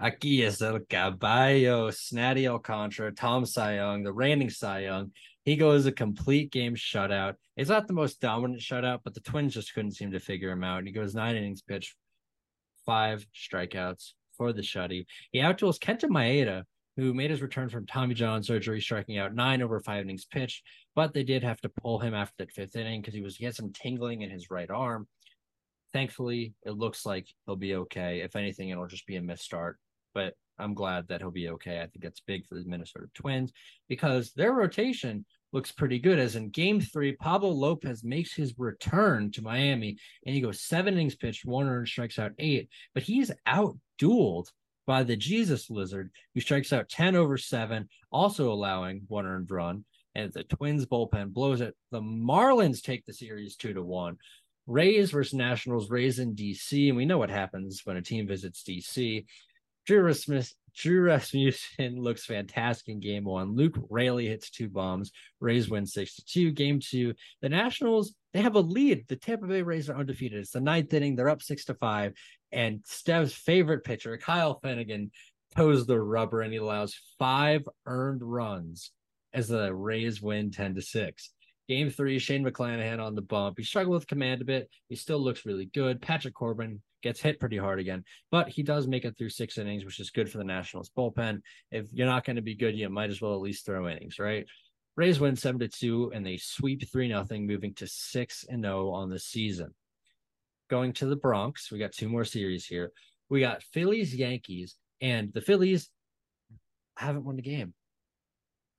Aquí es el caballo, Sandy Alcantara, Tom Cy Young, the reigning Cy Young. He goes a complete game shutout. It's not the most dominant shutout, but the Twins just couldn't seem to figure him out. And he goes nine innings pitched, five strikeouts for the shutty. He outduels Kenta Maeda, who made his return from Tommy John surgery, striking out nine over five innings pitched. But they did have to pull him after that fifth inning because he was he had some tingling in his right arm. Thankfully, it looks like he'll be okay. If anything, it'll just be a missed start. But I'm glad that he'll be okay. I think that's big for the Minnesota Twins because their rotation looks pretty good. As in game three, Pablo Lopez makes his return to Miami and he goes seven innings pitched, one strikes out eight, but he's out dueled by the Jesus Lizard, who strikes out 10 over seven, also allowing one earned run. And the Twins bullpen blows it. The Marlins take the series two to one. Rays versus Nationals, Rays in DC. And we know what happens when a team visits DC. Drew Rasmussen, Drew Rasmussen looks fantastic in game one. Luke Raley hits two bombs. Rays win six to two. Game two, the Nationals they have a lead. The Tampa Bay Rays are undefeated. It's the ninth inning. They're up six to five. And Stev's favorite pitcher, Kyle Finnegan, toes the rubber and he allows five earned runs as the Rays win 10 to 6. Game three, Shane McClanahan on the bump. He struggled with command a bit. He still looks really good. Patrick Corbin gets hit pretty hard again, but he does make it through six innings, which is good for the Nationals bullpen. If you're not going to be good, you might as well at least throw innings, right? Rays win seven to two, and they sweep three nothing, moving to six and zero on the season. Going to the Bronx, we got two more series here. We got Phillies Yankees, and the Phillies haven't won the game.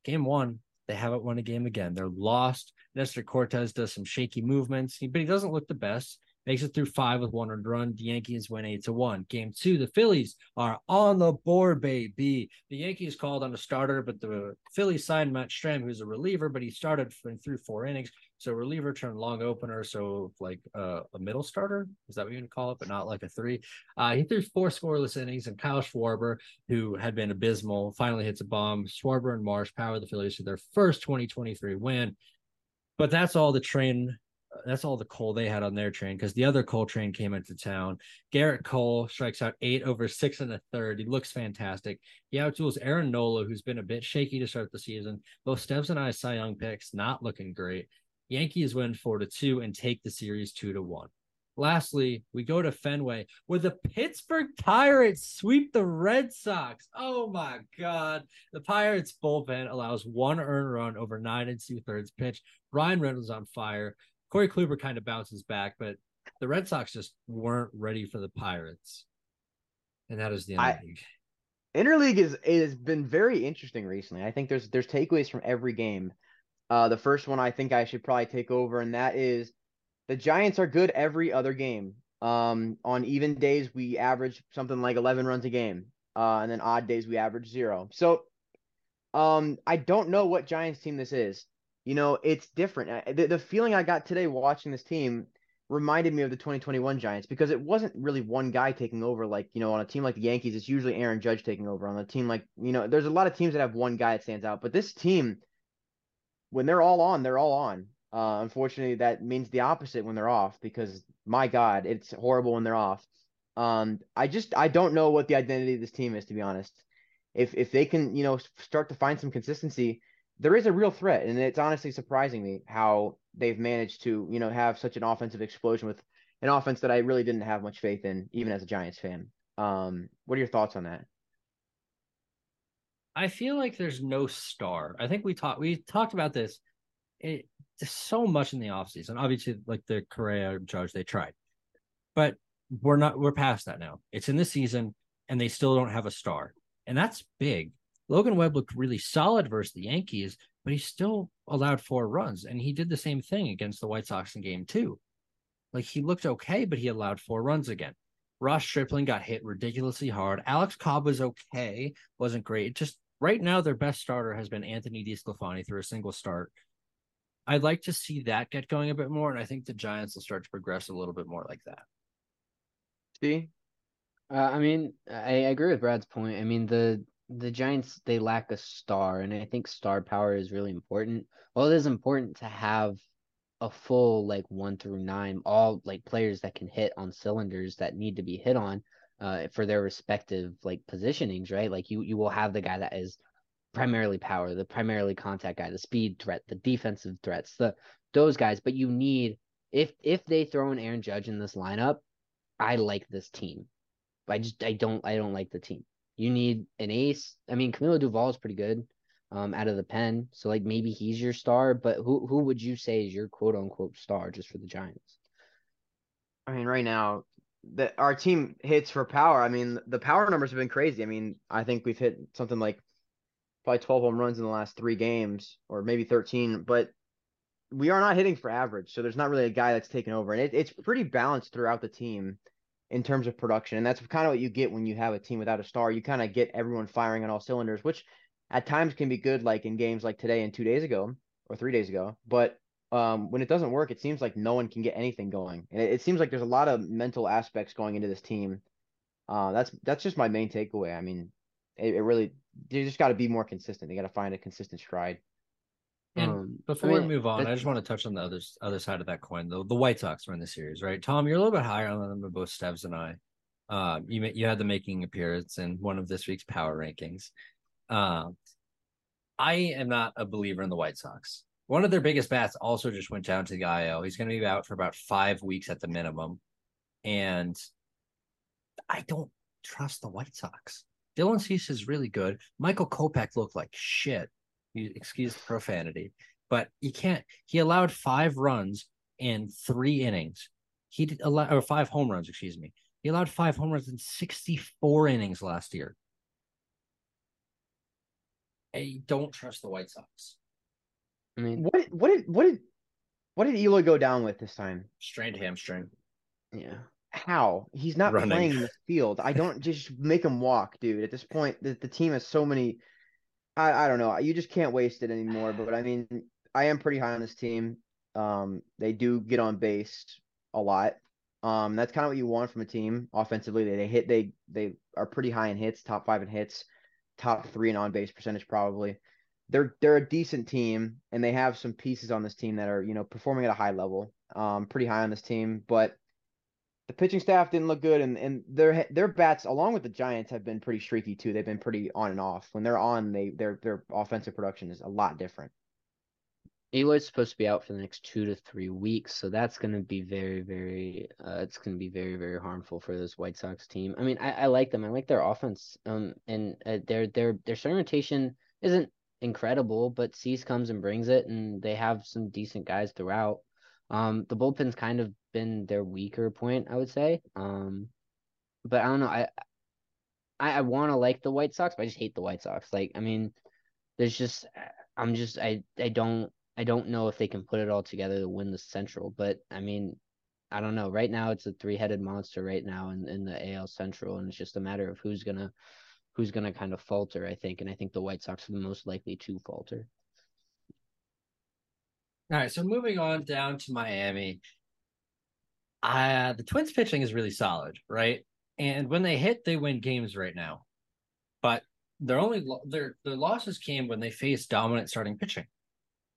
Game one, they haven't won a game again. They're lost. Nestor Cortes does some shaky movements, but he doesn't look the best. Makes it through five with one earned run. The Yankees win eight to one. Game two, the Phillies are on the board, baby. The Yankees called on a starter, but the Phillies signed Matt Strahm, who's a reliever, but he started through four innings. So reliever turned long opener, so like uh, a middle starter is that what you can call it, but not like a three. Uh, he threw four scoreless innings, and Kyle Schwarber, who had been abysmal, finally hits a bomb. Schwarber and Marsh power the Phillies to their first 2023 win. But that's all the train. That's all the coal they had on their train because the other coal train came into town. Gerrit Cole strikes out eight over six in the third. He looks fantastic. He outduels Aaron Nola, who's been a bit shaky to start the season. Both Steves and I Cy Young picks, not looking great. Yankees win four to two and take the series two to one. Lastly, we go to Fenway where the Pittsburgh Pirates sweep the Red Sox. Oh my God. The Pirates bullpen allows one earned run over nine and two thirds pitch. Bryan Reynolds on fire. Corey Kluber kind of bounces back, but the Red Sox just weren't ready for the Pirates. And that is the interleague. interleague is has been very interesting recently. I think there's there's takeaways from every game. Uh, the first one I think I should probably take over, and that is the Giants are good every other game. Um, on even days, we average something like 11 runs a game. Uh, and then odd days, we average zero. So, um, I don't know what Giants team this is. you know, it's different. The, the feeling I got today watching this team reminded me of the 2021 Giants because it wasn't really one guy taking over. Like, you know, on a team like the Yankees, it's usually Aaron Judge taking over. On a team like, you know, there's a lot of teams that have one guy that stands out, but this team, when they're all on, they're all on. Uh, unfortunately, that means the opposite when they're off because my God, it's horrible when they're off. Um, I just I don't know what the identity of this team is to be honest. If if they can, you know, start to find some consistency, there is a real threat, and it's honestly surprising me how they've managed to, you know, have such an offensive explosion with an offense that I really didn't have much faith in, even as a Giants fan. Um, what are your thoughts on that? I feel like there's no star. I think we talked we talked about this. It so much in the offseason. Obviously, like the Correa judge, they tried. But we're not we're past that now. It's in the season and they still don't have a star. And that's big. Logan Webb looked really solid versus the Yankees, but he still allowed four runs. And he did the same thing against the White Sox in game two. Like he looked okay, but he allowed four runs again. Ross Stripling got hit ridiculously hard. Alex Cobb was okay, wasn't great. Just right now, their best starter has been Anthony DeSclafani through a single start. I'd like to see that get going a bit more, and I think the Giants will start to progress a little bit more like that. See, uh, I mean, I, I agree with Brad's point. I mean, the the Giants they lack a star, and I think star power is really important. Well, it is important to have a full like one through nine, all like players that can hit on cylinders that need to be hit on uh, for their respective like positionings, right? Like you you will have the guy that is primarily power, the primarily contact guy, the speed threat, the defensive threats, the those guys. But you need if if they throw an Aaron Judge in this lineup, I like this team. I just I don't I don't like the team. You need an ace. I mean, Camilo Doval is pretty good um, out of the pen. So like maybe he's your star, but who who would you say is your quote unquote star just for the Giants? I mean, right now that our team hits for power. I mean, the power numbers have been crazy. I mean, I think we've hit something like probably 12 home runs in the last three games, or maybe 13. But we are not hitting for average, so there's not really a guy that's taken over, and it, it's pretty balanced throughout the team in terms of production. And that's kind of what you get when you have a team without a star. You kind of get everyone firing on all cylinders, which at times can be good, like in games like today and two days ago or three days ago. But um, when it doesn't work, it seems like no one can get anything going. And it, it seems like there's a lot of mental aspects going into this team. Uh, that's that's just my main takeaway. I mean, it, it really they just got to be more consistent. They got to find a consistent stride. And um, before I mean, we move on, I just want to touch on the other other side of that coin. The the White Sox were in the series, right? Tom, you're a little bit higher on them than both Steves and I. Uh, you you had the making appearance in one of this week's power rankings. Uh, I am not a believer in the White Sox. One of their biggest bats also just went down to the IL. He's going to be out for about five weeks at the minimum, and I don't trust the White Sox. Dylan Cease is really good. Michael Kopech looked like shit excuse the profanity, but you can't. He allowed five runs in three innings. He did allow or five home runs, excuse me. He allowed five home runs in 64 innings last year. I don't trust the White Sox. I mean, what what did what did what did Eloy go down with this time? Strained hamstring. Yeah. How? He's not Running. playing in the field. I don't just make him walk, dude. At this point, the, the team has so many I, I don't know. You just can't waste it anymore. But I mean, I am pretty high on this team. Um, they do get on base a lot. Um, that's kind of what you want from a team offensively. They, they hit they they are pretty high in hits, top five in hits, top three in on base percentage probably. They're they're a decent team, and they have some pieces on this team that are you know performing at a high level. Um, pretty high on this team, but the pitching staff didn't look good, and, and their their bats, along with the Giants, have been pretty streaky too. They've been pretty on and off. When they're on, they their their offensive production is a lot different. Eloy's supposed to be out for the next two to three weeks, so that's going to be very, very. Uh, it's going to be very, very harmful for this White Sox team. I mean, I, I like them. I like their offense. Um, and uh, their their their starting rotation isn't incredible, but Cease comes and brings it, and they have some decent guys throughout. Um, the bullpen's kind of been their weaker point, I would say. Um, but I don't know. I I, I want to like the White Sox, but I just hate the White Sox. Like, I mean, there's just I'm just I I don't I don't know if they can put it all together to win the Central. But I mean, I don't know. Right now, it's a three headed monster right now in, in the AL Central, and it's just a matter of who's gonna who's gonna kind of falter. I think, and I think the White Sox are the most likely to falter. All right, so moving on down to Miami. Uh, the Twins pitching is really solid, right? And when they hit, they win games right now. But their only their their losses came when they faced dominant starting pitching.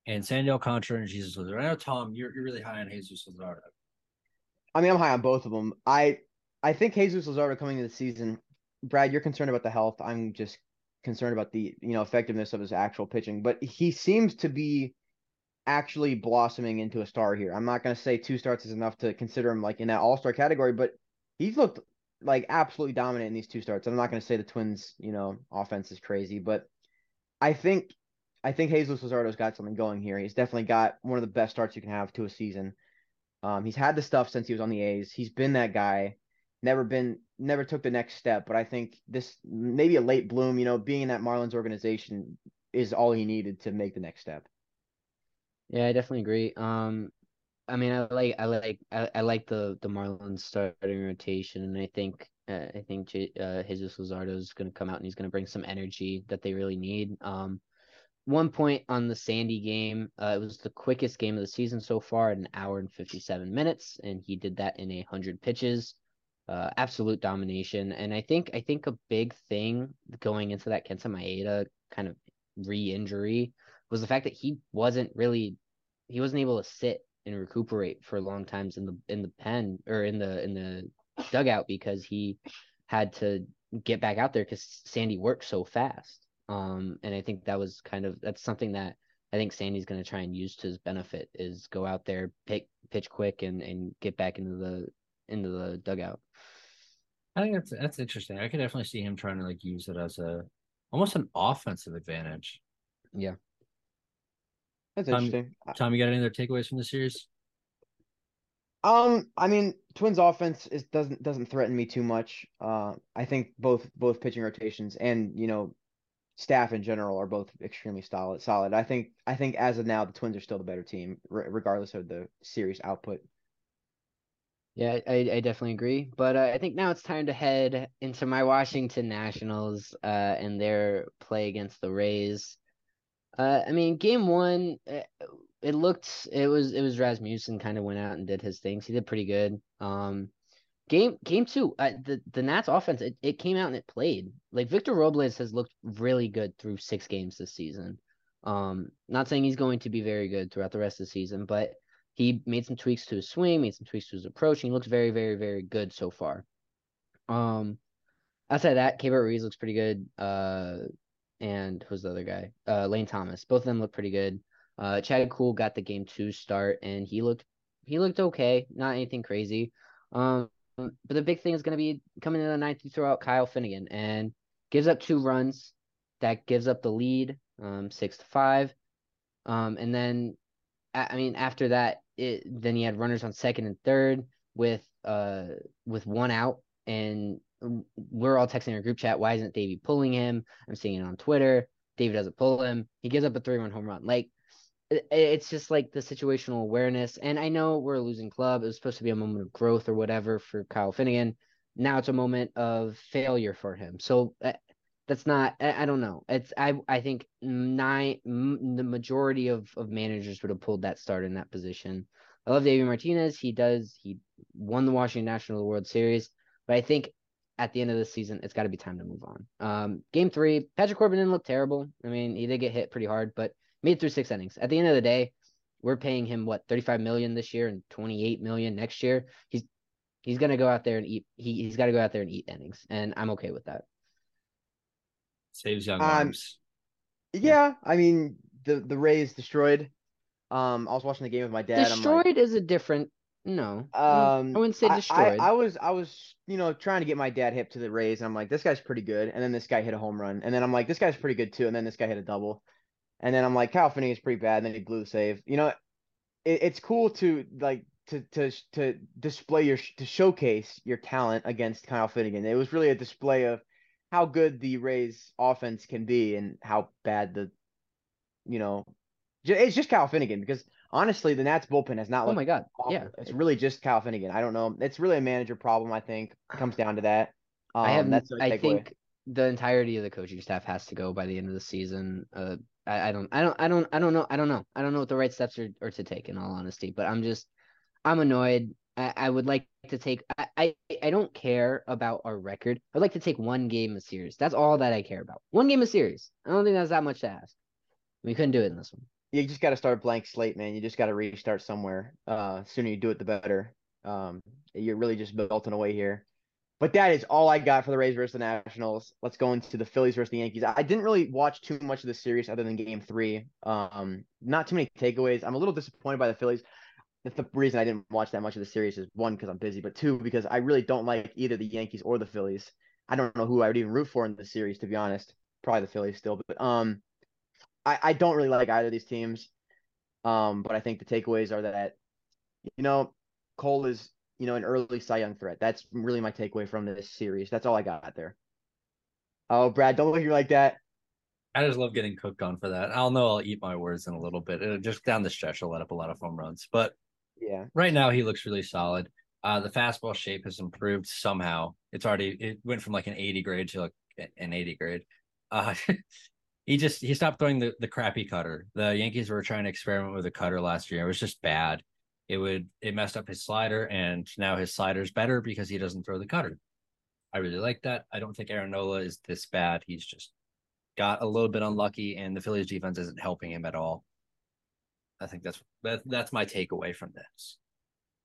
And Sandy Alcantara and Jesus Luzardo. I know Tom, you're you're really high on Jesus Luzardo. I mean, I'm high on both of them. I I think Jesus Luzardo coming into the season, Brad, you're concerned about the health. I'm just concerned about the you know effectiveness of his actual pitching. But he seems to be actually blossoming into a star here. I'm not going to say two starts is enough to consider him like in that all star category, but he's looked like absolutely dominant in these two starts. I'm not going to say the Twins, you know, offense is crazy, but I think I think Jesus Luzardo's got something going here. He's definitely got one of the best starts you can have to a season. Um, he's had the stuff since he was on the A's. He's been that guy. Never been, never took the next step. But I think this maybe a late bloom. You know, being in that Marlins organization is all he needed to make the next step. Yeah, I definitely agree. Um, I mean, I like, I like, I, I like the the Marlins starting rotation, and I think, uh, I think uh, Jesus Luzardo is going to come out and he's going to bring some energy that they really need. Um, one point on the Sandy game. Uh, it was the quickest game of the season so far, an hour and 57 minutes, and he did that in a hundred pitches. Uh, absolute domination, and I think I think a big thing going into that Kenta Maeda kind of re-injury was the fact that he wasn't really he wasn't able to sit and recuperate for long times in the in the pen or in the in the dugout because he had to get back out there because Sandy worked so fast. Um, and I think that was kind of that's something that I think Sandy's going to try and use to his benefit is go out there, pick pitch quick, and and get back into the into the dugout. I think that's that's interesting. I could definitely see him trying to like use it as a almost an offensive advantage. Yeah, that's Tom, interesting. Tom, you got any other takeaways from the series? Um, I mean, Twins offense is doesn't doesn't threaten me too much. Uh, I think both both pitching rotations and you know staff in general are both extremely solid. Solid. I think. I think as of now, the Twins are still the better team, regardless of the series output. Yeah, I, I definitely agree. But uh, I think now it's time to head into my Washington Nationals uh, and their play against the Rays. Uh, I mean, game one, uh, it looked it was it was Rasmussen kind of went out and did his things. He did pretty good. Um, Game game two, uh, the the Nats offense it, it came out and it played like Victor Robles has looked really good through six games this season. Um, not saying he's going to be very good throughout the rest of the season, but he made some tweaks to his swing, made some tweaks to his approach, and he looks very very very good so far. Um, outside of that, Keibert Ruiz looks pretty good. Uh, and who's the other guy? Uh, Lane Thomas. Both of them look pretty good. Uh, Chad Kuhl got the game two start, and he looked he looked okay, not anything crazy. Um, but the big thing is going to be coming in the ninth, you throw out Kyle Finnegan and gives up two runs. That gives up the lead, um, six to five. Um, and then, I mean, after that, it then he had runners on second and third with uh with one out, and we're all texting our group chat. Why isn't Davey pulling him? I'm seeing it on Twitter. Davey doesn't pull him. He gives up a three run home run. Like it's just like the situational awareness. And I know we're a losing club. It was supposed to be a moment of growth or whatever for Kyle Finnegan. Now it's a moment of failure for him. So uh, that's not. I, I, don't know. It's I. I think nine. M- the majority of of managers would have pulled that start in that position. I love Davey Martinez. He does. He won the Washington National World Series, but I think at the end of the season, it's got to be time to move on. Um, game three, Patrick Corbin didn't look terrible. I mean, he did get hit pretty hard, but made through six innings. At the end of the day, we're paying him what 35 million this year and 28 million next year. He's he's gonna go out there and eat. He he's got to go out there and eat innings, and I'm okay with that. Saves young um, arms. Yeah, I mean the the Rays destroyed. Um, I was watching the game with my dad. Destroyed like, is a different. No, um, I wouldn't say destroyed. I, I, I, was I was you know trying to get my dad hip to the Rays, and I'm like, this guy's pretty good. And then this guy hit a home run, and then I'm like, this guy's pretty good too. And then this guy hit a double. And then I'm like, Kyle Finnegan is pretty bad. And then he blew the save. You know, it, it's cool to like to to to display your to showcase your talent against Kyle Finnegan. It was really a display of how good the Rays offense can be and how bad the you know it's just Kyle Finnegan because honestly the Nats bullpen has not Oh my god. Awful. Yeah. It's really just Kyle Finnegan. I don't know. It's really a manager problem, I think. It comes down to that. Um, I have that's I think the entirety of the coaching staff has to go by the end of the season. Uh, I, I don't I don't I don't I don't know I don't know I don't know what the right steps are, are to take in all honesty. But I'm just I'm annoyed. I, I would like to take I, I I don't care about our record. I'd like to take one game a series. That's all that I care about. One game a series. I don't think that's that much to ask. We couldn't do it in this one. You just got to start blank slate, man. You just got to restart somewhere. Uh, sooner you do it, the better. Um, you're really just belting away here. But that is all I got for the Rays versus the Nationals. Let's go into the Phillies versus the Yankees. I didn't really watch too much of the series other than Game Three. Um, not too many takeaways. I'm a little disappointed by the Phillies. That's the reason I didn't watch that much of the series is one because I'm busy, but two because I really don't like either the Yankees or the Phillies. I don't know who I would even root for in the series, to be honest. Probably the Phillies still, but um, I I don't really like either of these teams. Um, but I think the takeaways are that you know Cole is you know, an early Cy Young threat. That's really my takeaway from this series. That's all I got there. Oh, Brad, don't look at you like that. I just love getting cooked on for that. I'll know I'll eat my words in a little bit. It'll just down the stretch, I'll let up a lot of home runs. But yeah, right now he looks really solid. Uh, the fastball shape has improved somehow. It's already it went from like an 80 grade to like an 80 grade. Uh, he just he stopped throwing the, the crappy cutter. The Yankees were trying to experiment with a cutter last year. It was just bad it would it messed up his slider, and now his slider's better because he doesn't throw the cutter. I really like that. I don't think Aaron Nola is this bad. He's just got a little bit unlucky, and the Phillies defense isn't helping him at all. I think that's that, that's my takeaway from this.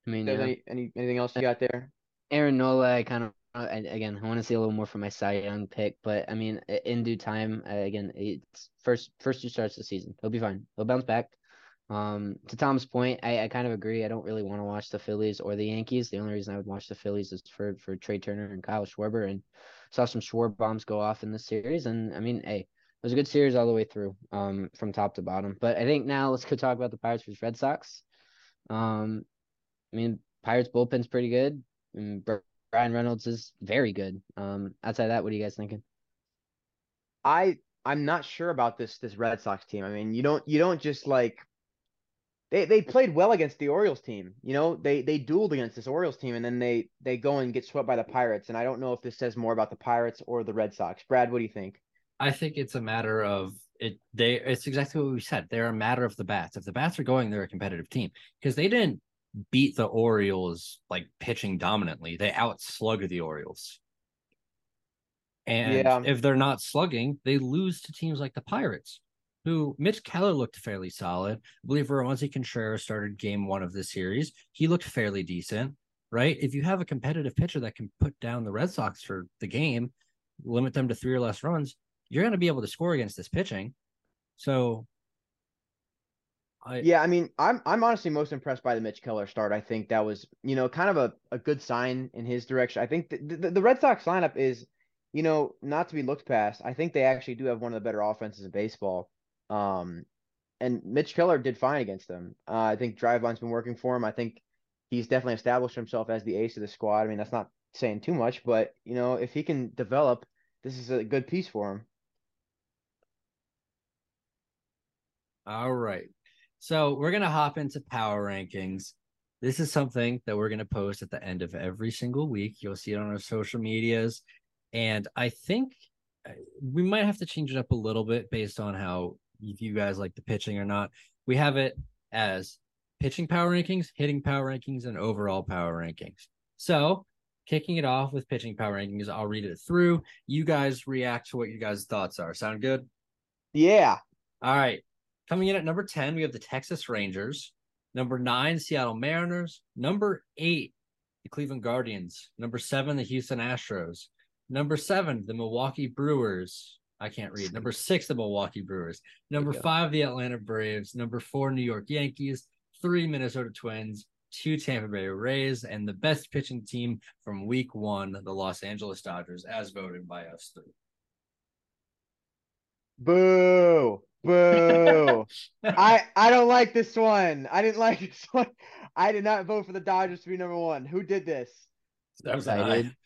I mean, yeah. any, any anything else you got there? Aaron Nola, I kind of again, I want to see a little more from my Cy Young pick, but I mean, in due time, again, it's first first two starts of the season. He'll be fine. He'll bounce back. Um, to Tom's point, I, I kind of agree. I don't really want to watch the Phillies or the Yankees. The only reason I would watch the Phillies is for for Trey Turner and Kyle Schwarber, and saw some Schwarber bombs go off in this series. And I mean, hey, it was a good series all the way through, um, from top to bottom. But I think now let's go talk about the Pirates versus Red Sox. Um, I mean, Pirates bullpen's pretty good, and Bryan Reynolds is very good. Um, outside that, what are you guys thinking? I I'm not sure about this this Red Sox team. I mean, you don't you don't just like they they played well against the Orioles team. You know, they they dueled against this Orioles team, and then they they go and get swept by the Pirates. And I don't know if this says more about the Pirates or the Red Sox. Brad, what do you think? I think it's a matter of it. They it's exactly what we said. They're a matter of the bats. If the bats are going, they're a competitive team because they didn't beat the Orioles like pitching dominantly. They outslugged the Orioles. And yeah. if they're not slugging, they lose to teams like the Pirates who Mitch Keller looked fairly solid. I believe Roansy Contreras started game one of the series. He looked fairly decent, right? If you have a competitive pitcher that can put down the Red Sox for the game, limit them to three or less runs, you're going to be able to score against this pitching. So, I, yeah, I mean, I'm I'm honestly most impressed by the Mitch Keller start. I think that was you know kind of a, a good sign in his direction. I think the, the, the Red Sox lineup is you know not to be looked past. I think they actually do have one of the better offenses in baseball. Um, and Mitch Keller did fine against them. Uh, I think Driveline's been working for him. I think he's definitely established himself as the ace of the squad. I mean, that's not saying too much, but you know, if he can develop, this is a good piece for him. All right. So we're gonna hop into power rankings. This is something that we're gonna post at the end of every single week. You'll see it on our social medias. And I think uh, we might have to change it up a little bit based on how if you guys like the pitching or not. We have it as pitching power rankings, hitting power rankings, and overall power rankings. So, kicking it off with pitching power rankings, I'll read it through. You guys react to what you guys' thoughts are. Sound good? Yeah. All right. Coming in at number 10, we have the Texas Rangers. Number nine, Seattle Mariners. Number eight, the Cleveland Guardians. Number seven, the Houston Astros. Number seven, the Milwaukee Brewers. I can't read. Number six, the Milwaukee Brewers. Number five, the Atlanta Braves. Number four, New York Yankees. Three, Minnesota Twins. Two, Tampa Bay Rays. And the best pitching team from week one, the Los Angeles Dodgers, as voted by us three. Boo. Boo. I I don't like this one. I didn't like this one. I did not vote for the Dodgers to be number one. Who did this? That was I did.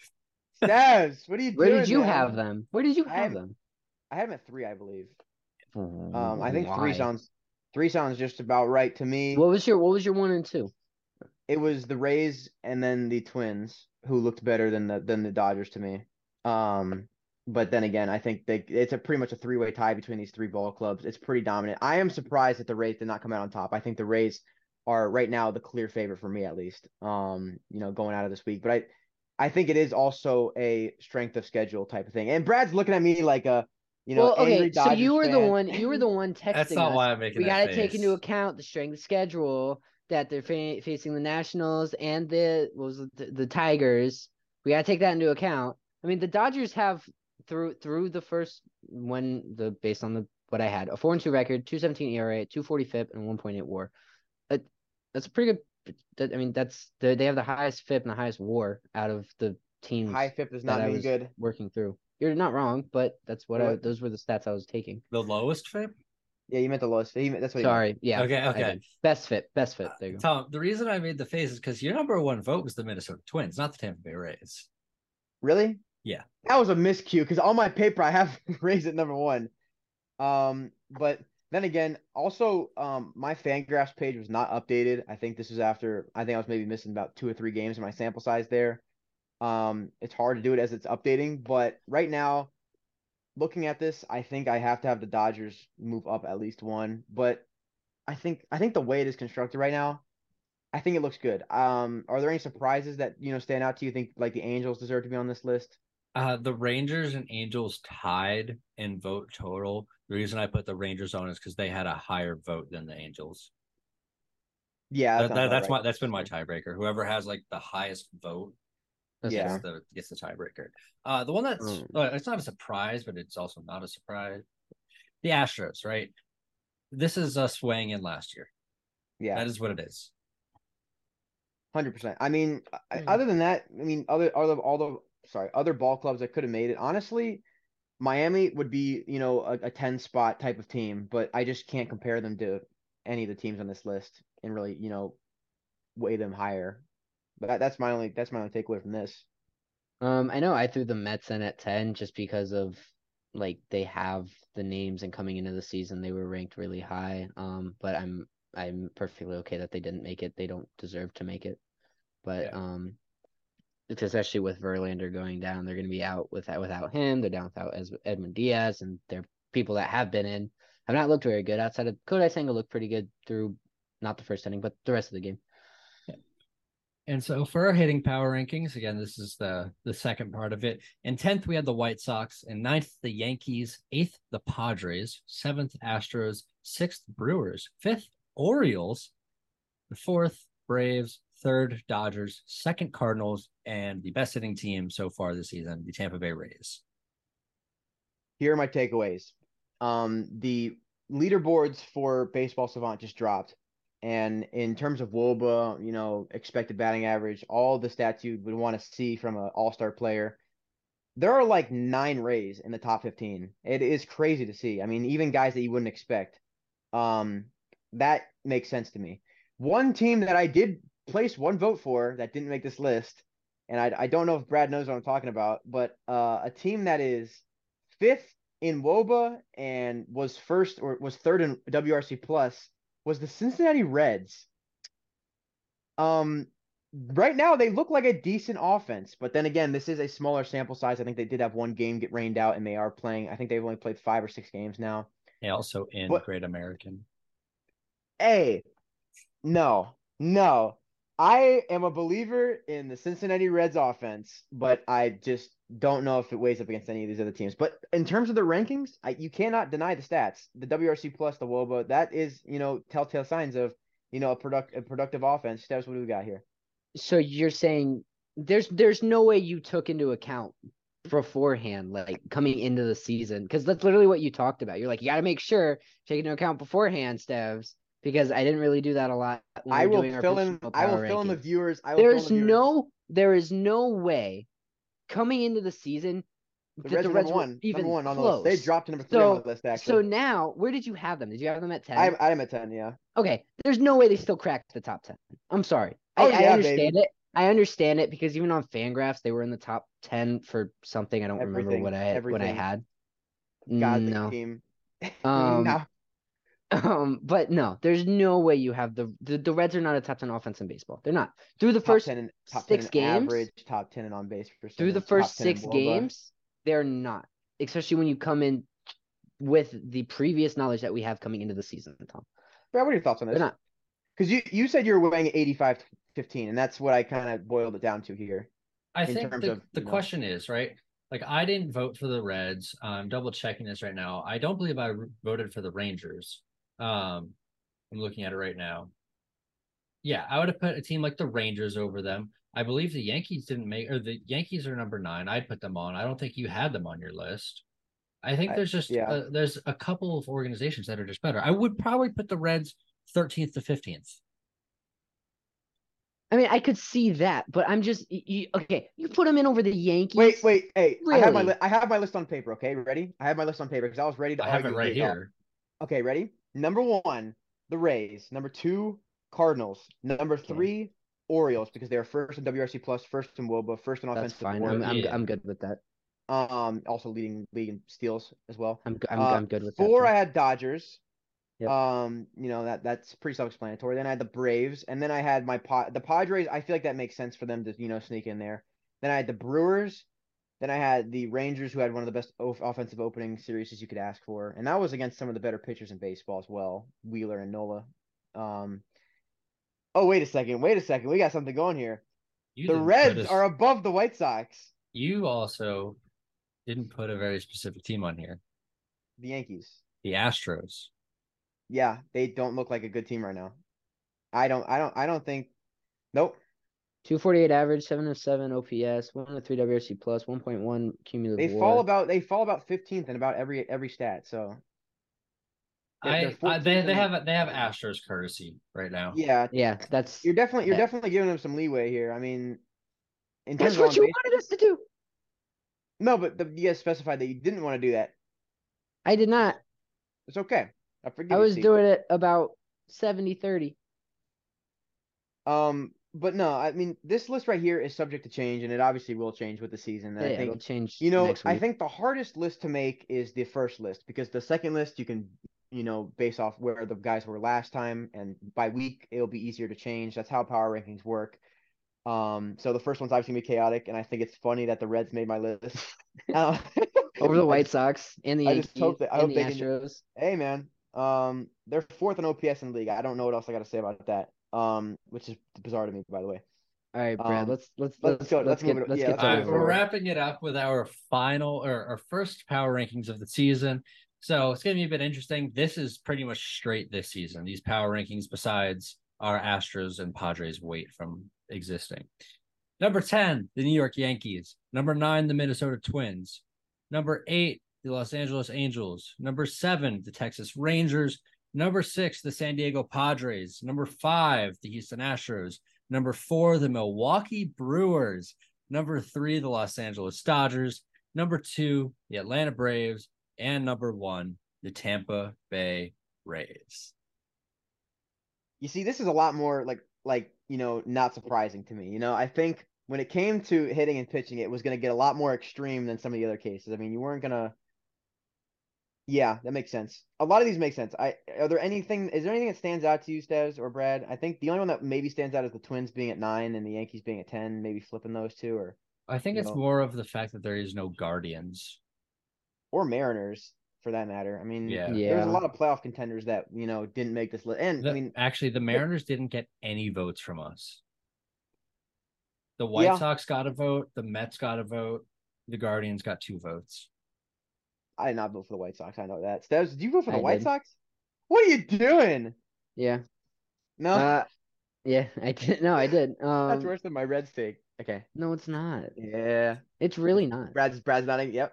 Stabs, what are you Where doing? Where did you man? have them? Where did you have, them? I have them at three, I believe. Um, I think Why? three sounds three sounds just about right to me. What was your What was your one and two? It was the Rays and then the Twins, who looked better than the than the Dodgers to me. Um, but then again, I think they it's a pretty much a three way tie between these three ball clubs. It's pretty dominant. I am surprised that the Rays did not come out on top. I think the Rays are right now the clear favorite for me at least. Um, you know, going out of this week, but I I think it is also a strength of schedule type of thing. And Brad's looking at me like a you know, well, okay. so you were fan. the one. You were the one texting. That's not us. why I'm making. We got to take into account the strength of schedule that they're fa- facing the Nationals and the was the, the Tigers. We got to take that into account. I mean, the Dodgers have through through the first when the based on the what I had a four and two record, two seventeen ERA, two forty FIP, and one point eight WAR. That, that's a pretty good. That, I mean, that's they have the highest FIP and the highest WAR out of the teams. High FIP is not mean good. Working through. You're not wrong, but that's what, what? I those were the stats I was taking. The lowest FIP? Yeah, you meant the lowest. Meant, that's what. Sorry. Yeah. Okay. Okay. Best fit. Best fit. There you go. Tom, the reason I made the face is because your number one vote was the Minnesota Twins, not the Tampa Bay Rays. Really? Yeah. That was a miscue because on my paper I have Rays at number one. Um, but then again, also, um, my Fangraphs page was not updated. I think this was after. I think I was maybe missing about two or three games in my sample size there. Um, it's hard to do it as it's updating, but right now, looking at this, I think I have to have the Dodgers move up at least one. But I think I think the way it is constructed right now, I think it looks good. Um, are there any surprises that you know stand out to you? Think like the Angels deserve to be on this list? Uh, the Rangers and Angels tied in vote total. The reason I put the Rangers on is because they had a higher vote than the Angels. Yeah, that, that, that's right. my that's been my tiebreaker. Whoever has like the highest vote yeah. gets the gets the tiebreaker. Uh, the one that's mm. uh, it's not a surprise, but it's also not a surprise. The Astros, right? This is us weighing in last year. Yeah, that is what it is. Hundred percent. I mean, mm. other than that, I mean, other all other all the sorry other ball clubs that could have made it. Honestly, Miami would be you know a, a ten spot type of team, but I just can't compare them to any of the teams on this list and really you know weigh them higher. But that, that's my only that's my only takeaway from this. Um, I know I threw the Mets in at ten just because of like they have the names and coming into the season they were ranked really high. Um, but I'm I'm perfectly okay that they didn't make it. They don't deserve to make it. But yeah. um, especially with Verlander going down, they're going to be out without without him. They're down without Edwin Diaz, and they're people that have been in have not looked very good. Outside of Kodai Senga looked pretty good through not the first inning, but the rest of the game. And so for our hitting power rankings, again, this is the the second part of it. In tenth, we had the White Sox. In ninth, the Yankees. Eighth, the Padres. Seventh, Astros. Sixth, Brewers. Fifth, Orioles. The fourth, Braves. Third, Dodgers. Second, Cardinals. And the best hitting team so far this season, the Tampa Bay Rays. Here are my takeaways. Um, the leaderboards for Baseball Savant just dropped. And in terms of WOBA, you know, expected batting average, all the stats you would want to see from an all star player, there are like nine Rays in the top 15. It is crazy to see. I mean, even guys that you wouldn't expect. Um, that makes sense to me. One team that I did place one vote for that didn't make this list, and I, I don't know if Brad knows what I'm talking about, but uh, a team that is fifth in WOBA and was first or was third in WRC plus was the Cincinnati Reds. Um, right now they look like a decent offense, but then again, this is a smaller sample size. I think they did have one game get rained out, and they are playing. I think they've only played five or six games now. They also in but, Great American. Hey, no, no. I am a believer in the Cincinnati Reds offense, but I just don't know if it weighs up against any of these other teams. But in terms of the rankings, I, you cannot deny the stats. The WRC plus, the WOBA, that is, you know, telltale signs of, you know, a product a productive offense. Steps, what do we got here? So you're saying there's there's no way you took into account beforehand, like coming into the season, because that's literally what you talked about. You're like, you got to make sure take into account beforehand, Stevs, because I didn't really do that a lot. I will fill in. I will fill in the viewers. I will There's the viewers. no. There is no way coming into the season the Reds, the Reds one, even one on close. the list. They dropped to number three so, on the list. Actually, so now where did you have them? Did you have them at ten? I, I am at ten. Yeah. Okay. There's no way they still cracked the top ten. I'm sorry. Oh, I, yeah, I understand baby. it. I understand it because even on Fangraphs they were in the top ten for something. I don't everything, remember what I everything. what I had. God, no. team. Um, no. Um, but no, there's no way you have the, the the Reds are not a top ten offense in baseball. They're not through the top first 10 in, top six 10 games. Average top ten and on base percentage. Through the first six games, they're not. especially when you come in with the previous knowledge that we have coming into the season, Tom. Brad, what are your thoughts on this? Because you, you said you were weighing 85 15, and that's what I kind of boiled it down to here. I think the, of, the question is, right? Like, I didn't vote for the Reds. I'm double checking this right now. I don't believe I voted for the Rangers. Um, I'm looking at it right now. Yeah, I would have put a team like the Rangers over them. I believe the Yankees didn't make, or the Yankees are number nine. I'd put them on. I don't think you had them on your list. I think there's just I, yeah. uh, there's a couple of organizations that are just better. I would probably put the Reds 13th to 15th. I mean, I could see that, but I'm just you, okay. You put them in over the Yankees. Wait, wait, hey, really? I have my li- I have my list on paper. Okay, ready? I have my list on paper because I was ready to. I have it right here. Okay, ready? Number one, the Rays. Number two, Cardinals. Number okay. three, Orioles because they are first in WRC plus, first in WOBA, first in offensive. That's fine. I'm, I'm, I'm good with that. Um, also leading league in steals as well. I'm I'm, uh, I'm good with four. I had Dodgers. Yep. Um, you know that that's pretty self-explanatory. Then I had the Braves, and then I had my pot the Padres. I feel like that makes sense for them to you know sneak in there. Then I had the Brewers. Then I had the Rangers, who had one of the best offensive opening series you could ask for, and that was against some of the better pitchers in baseball as well, Wheeler and Nola. Um, oh wait a second, wait a second, we got something going here. You the Reds are above the White Sox. You also didn't put a very specific team on here. The Yankees. The Astros. Yeah, they don't look like a good team right now. I don't I don't I don't think nope. 248 average, 707 OPS, 103 WRC plus, 1.1 cumulative. They war. fall about they fall about 15th in about every every stat. So I, I they they have they have Astros courtesy right now. Yeah, yeah, that's you're definitely you're definitely giving them some leeway here. I mean, that's what you base, wanted us to do. No, but the, you guys specified that you didn't want to do that. I did not. It's okay. I forget. I was doing it about 70 30. Um, but no, I mean this list right here is subject to change, and it obviously will change with the season. yeah, I think, it'll change. You know, I think the hardest list to make is the first list because the second list you can, you know, base off where the guys were last time, and by week it'll be easier to change. That's how power rankings work. Um, so the first one's obviously gonna be chaotic, and I think it's funny that the Reds made my list uh, over the White Sox and the Yankees, I just hope that I hope the Astros. Can, hey man, um, they're fourth in OPS in the league. I don't know what else I got to say about that. Um, which is bizarre to me, by the way. All right, Brad. Um, let's let's let's, let's go. Let's, let's get. It, let's yeah, get right, we're wrapping it up with our final or our first power rankings of the season. So it's going to be a bit interesting. This is pretty much straight this season. These power rankings, besides our Astros and Padres weight from existing. Number 10, the New York Yankees. Number nine, the Minnesota Twins. Number eight, the Los Angeles Angels. Number seven, the Texas Rangers. Number six, the San Diego Padres. Number five, the Houston Astros. Number four, the Milwaukee Brewers. Number three, the Los Angeles Dodgers. Number two, the Atlanta Braves. And number one, the Tampa Bay Rays. You see, this is a lot more like like you know not surprising to me. You know, I think when it came to hitting and pitching, it was going to get a lot more extreme than some of the other cases. I mean, you weren't going to. Yeah, that makes sense. A lot of these make sense. I are there anything? Is there anything that stands out to you, Stevs or Brad? I think the only one that maybe stands out is the Twins being at nine and the Yankees being at ten. Maybe flipping those two, or I think it's know. more of the fact that there is no Guardians or Mariners for that matter. I mean, yeah, yeah. there's a lot of playoff contenders that you know didn't make this list. And the, I mean, actually, the Mariners didn't get any votes from us. The White yeah. Sox got a vote. The Mets got a vote. The Guardians got two votes. I did not vote for the White Sox. I know that. Steps, did you vote for the I White did. Sox? What are you doing? Yeah. No. Uh, yeah, I did. No, I did. Um, That's worse than my Reds take. Okay. No, it's not. Yeah. It's really not. Brad's Brad's nodding. Yep.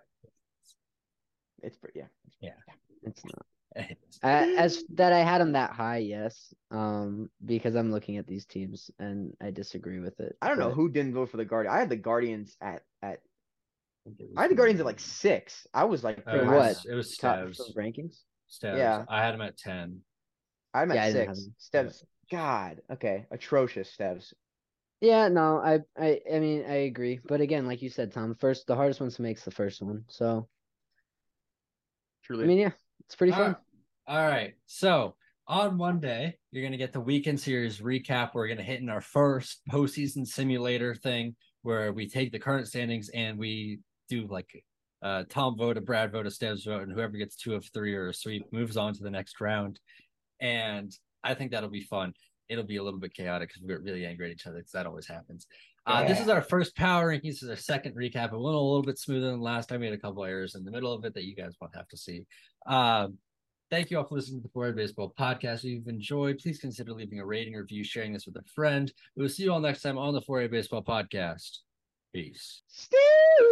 It's pretty. Yeah. Yeah. It's not. as that I had him that high, yes. Um, because I'm looking at these teams and I disagree with it. I don't but... know who didn't vote for the Guardian. I had the Guardians at at. I had the Guardians at like six. I was like, uh, what? It was Stevs rankings. Stevs. Yeah, I had him at ten. I'm at yeah, six. Stevs. God, okay, atrocious Stevs. Yeah, no, I, I, I mean, I agree, but again, like you said, Tom, first the hardest one to make is the first one. So, truly, I mean, yeah, it's pretty fun. All right. So on Monday, you're going to get the weekend series recap. We're going to hit in our first postseason simulator thing where we take the current standings and we do like uh, Tom vote, a Brad vote, a Stebbs vote, and whoever gets two of three or a sweep moves on to the next round. And I think that'll be fun. It'll be a little bit chaotic because we get really angry at each other because that always happens. Uh, yeah. This is our first power rankings. This is our second recap. It went a little bit smoother than last time. We had a couple errors in the middle of it that you guys won't have to see. Um, thank you all for listening to the 4A Baseball podcast. If you've enjoyed, please consider leaving a rating, review, sharing this with a friend. We will see you all next time on the 4A Baseball podcast. Peace. Still.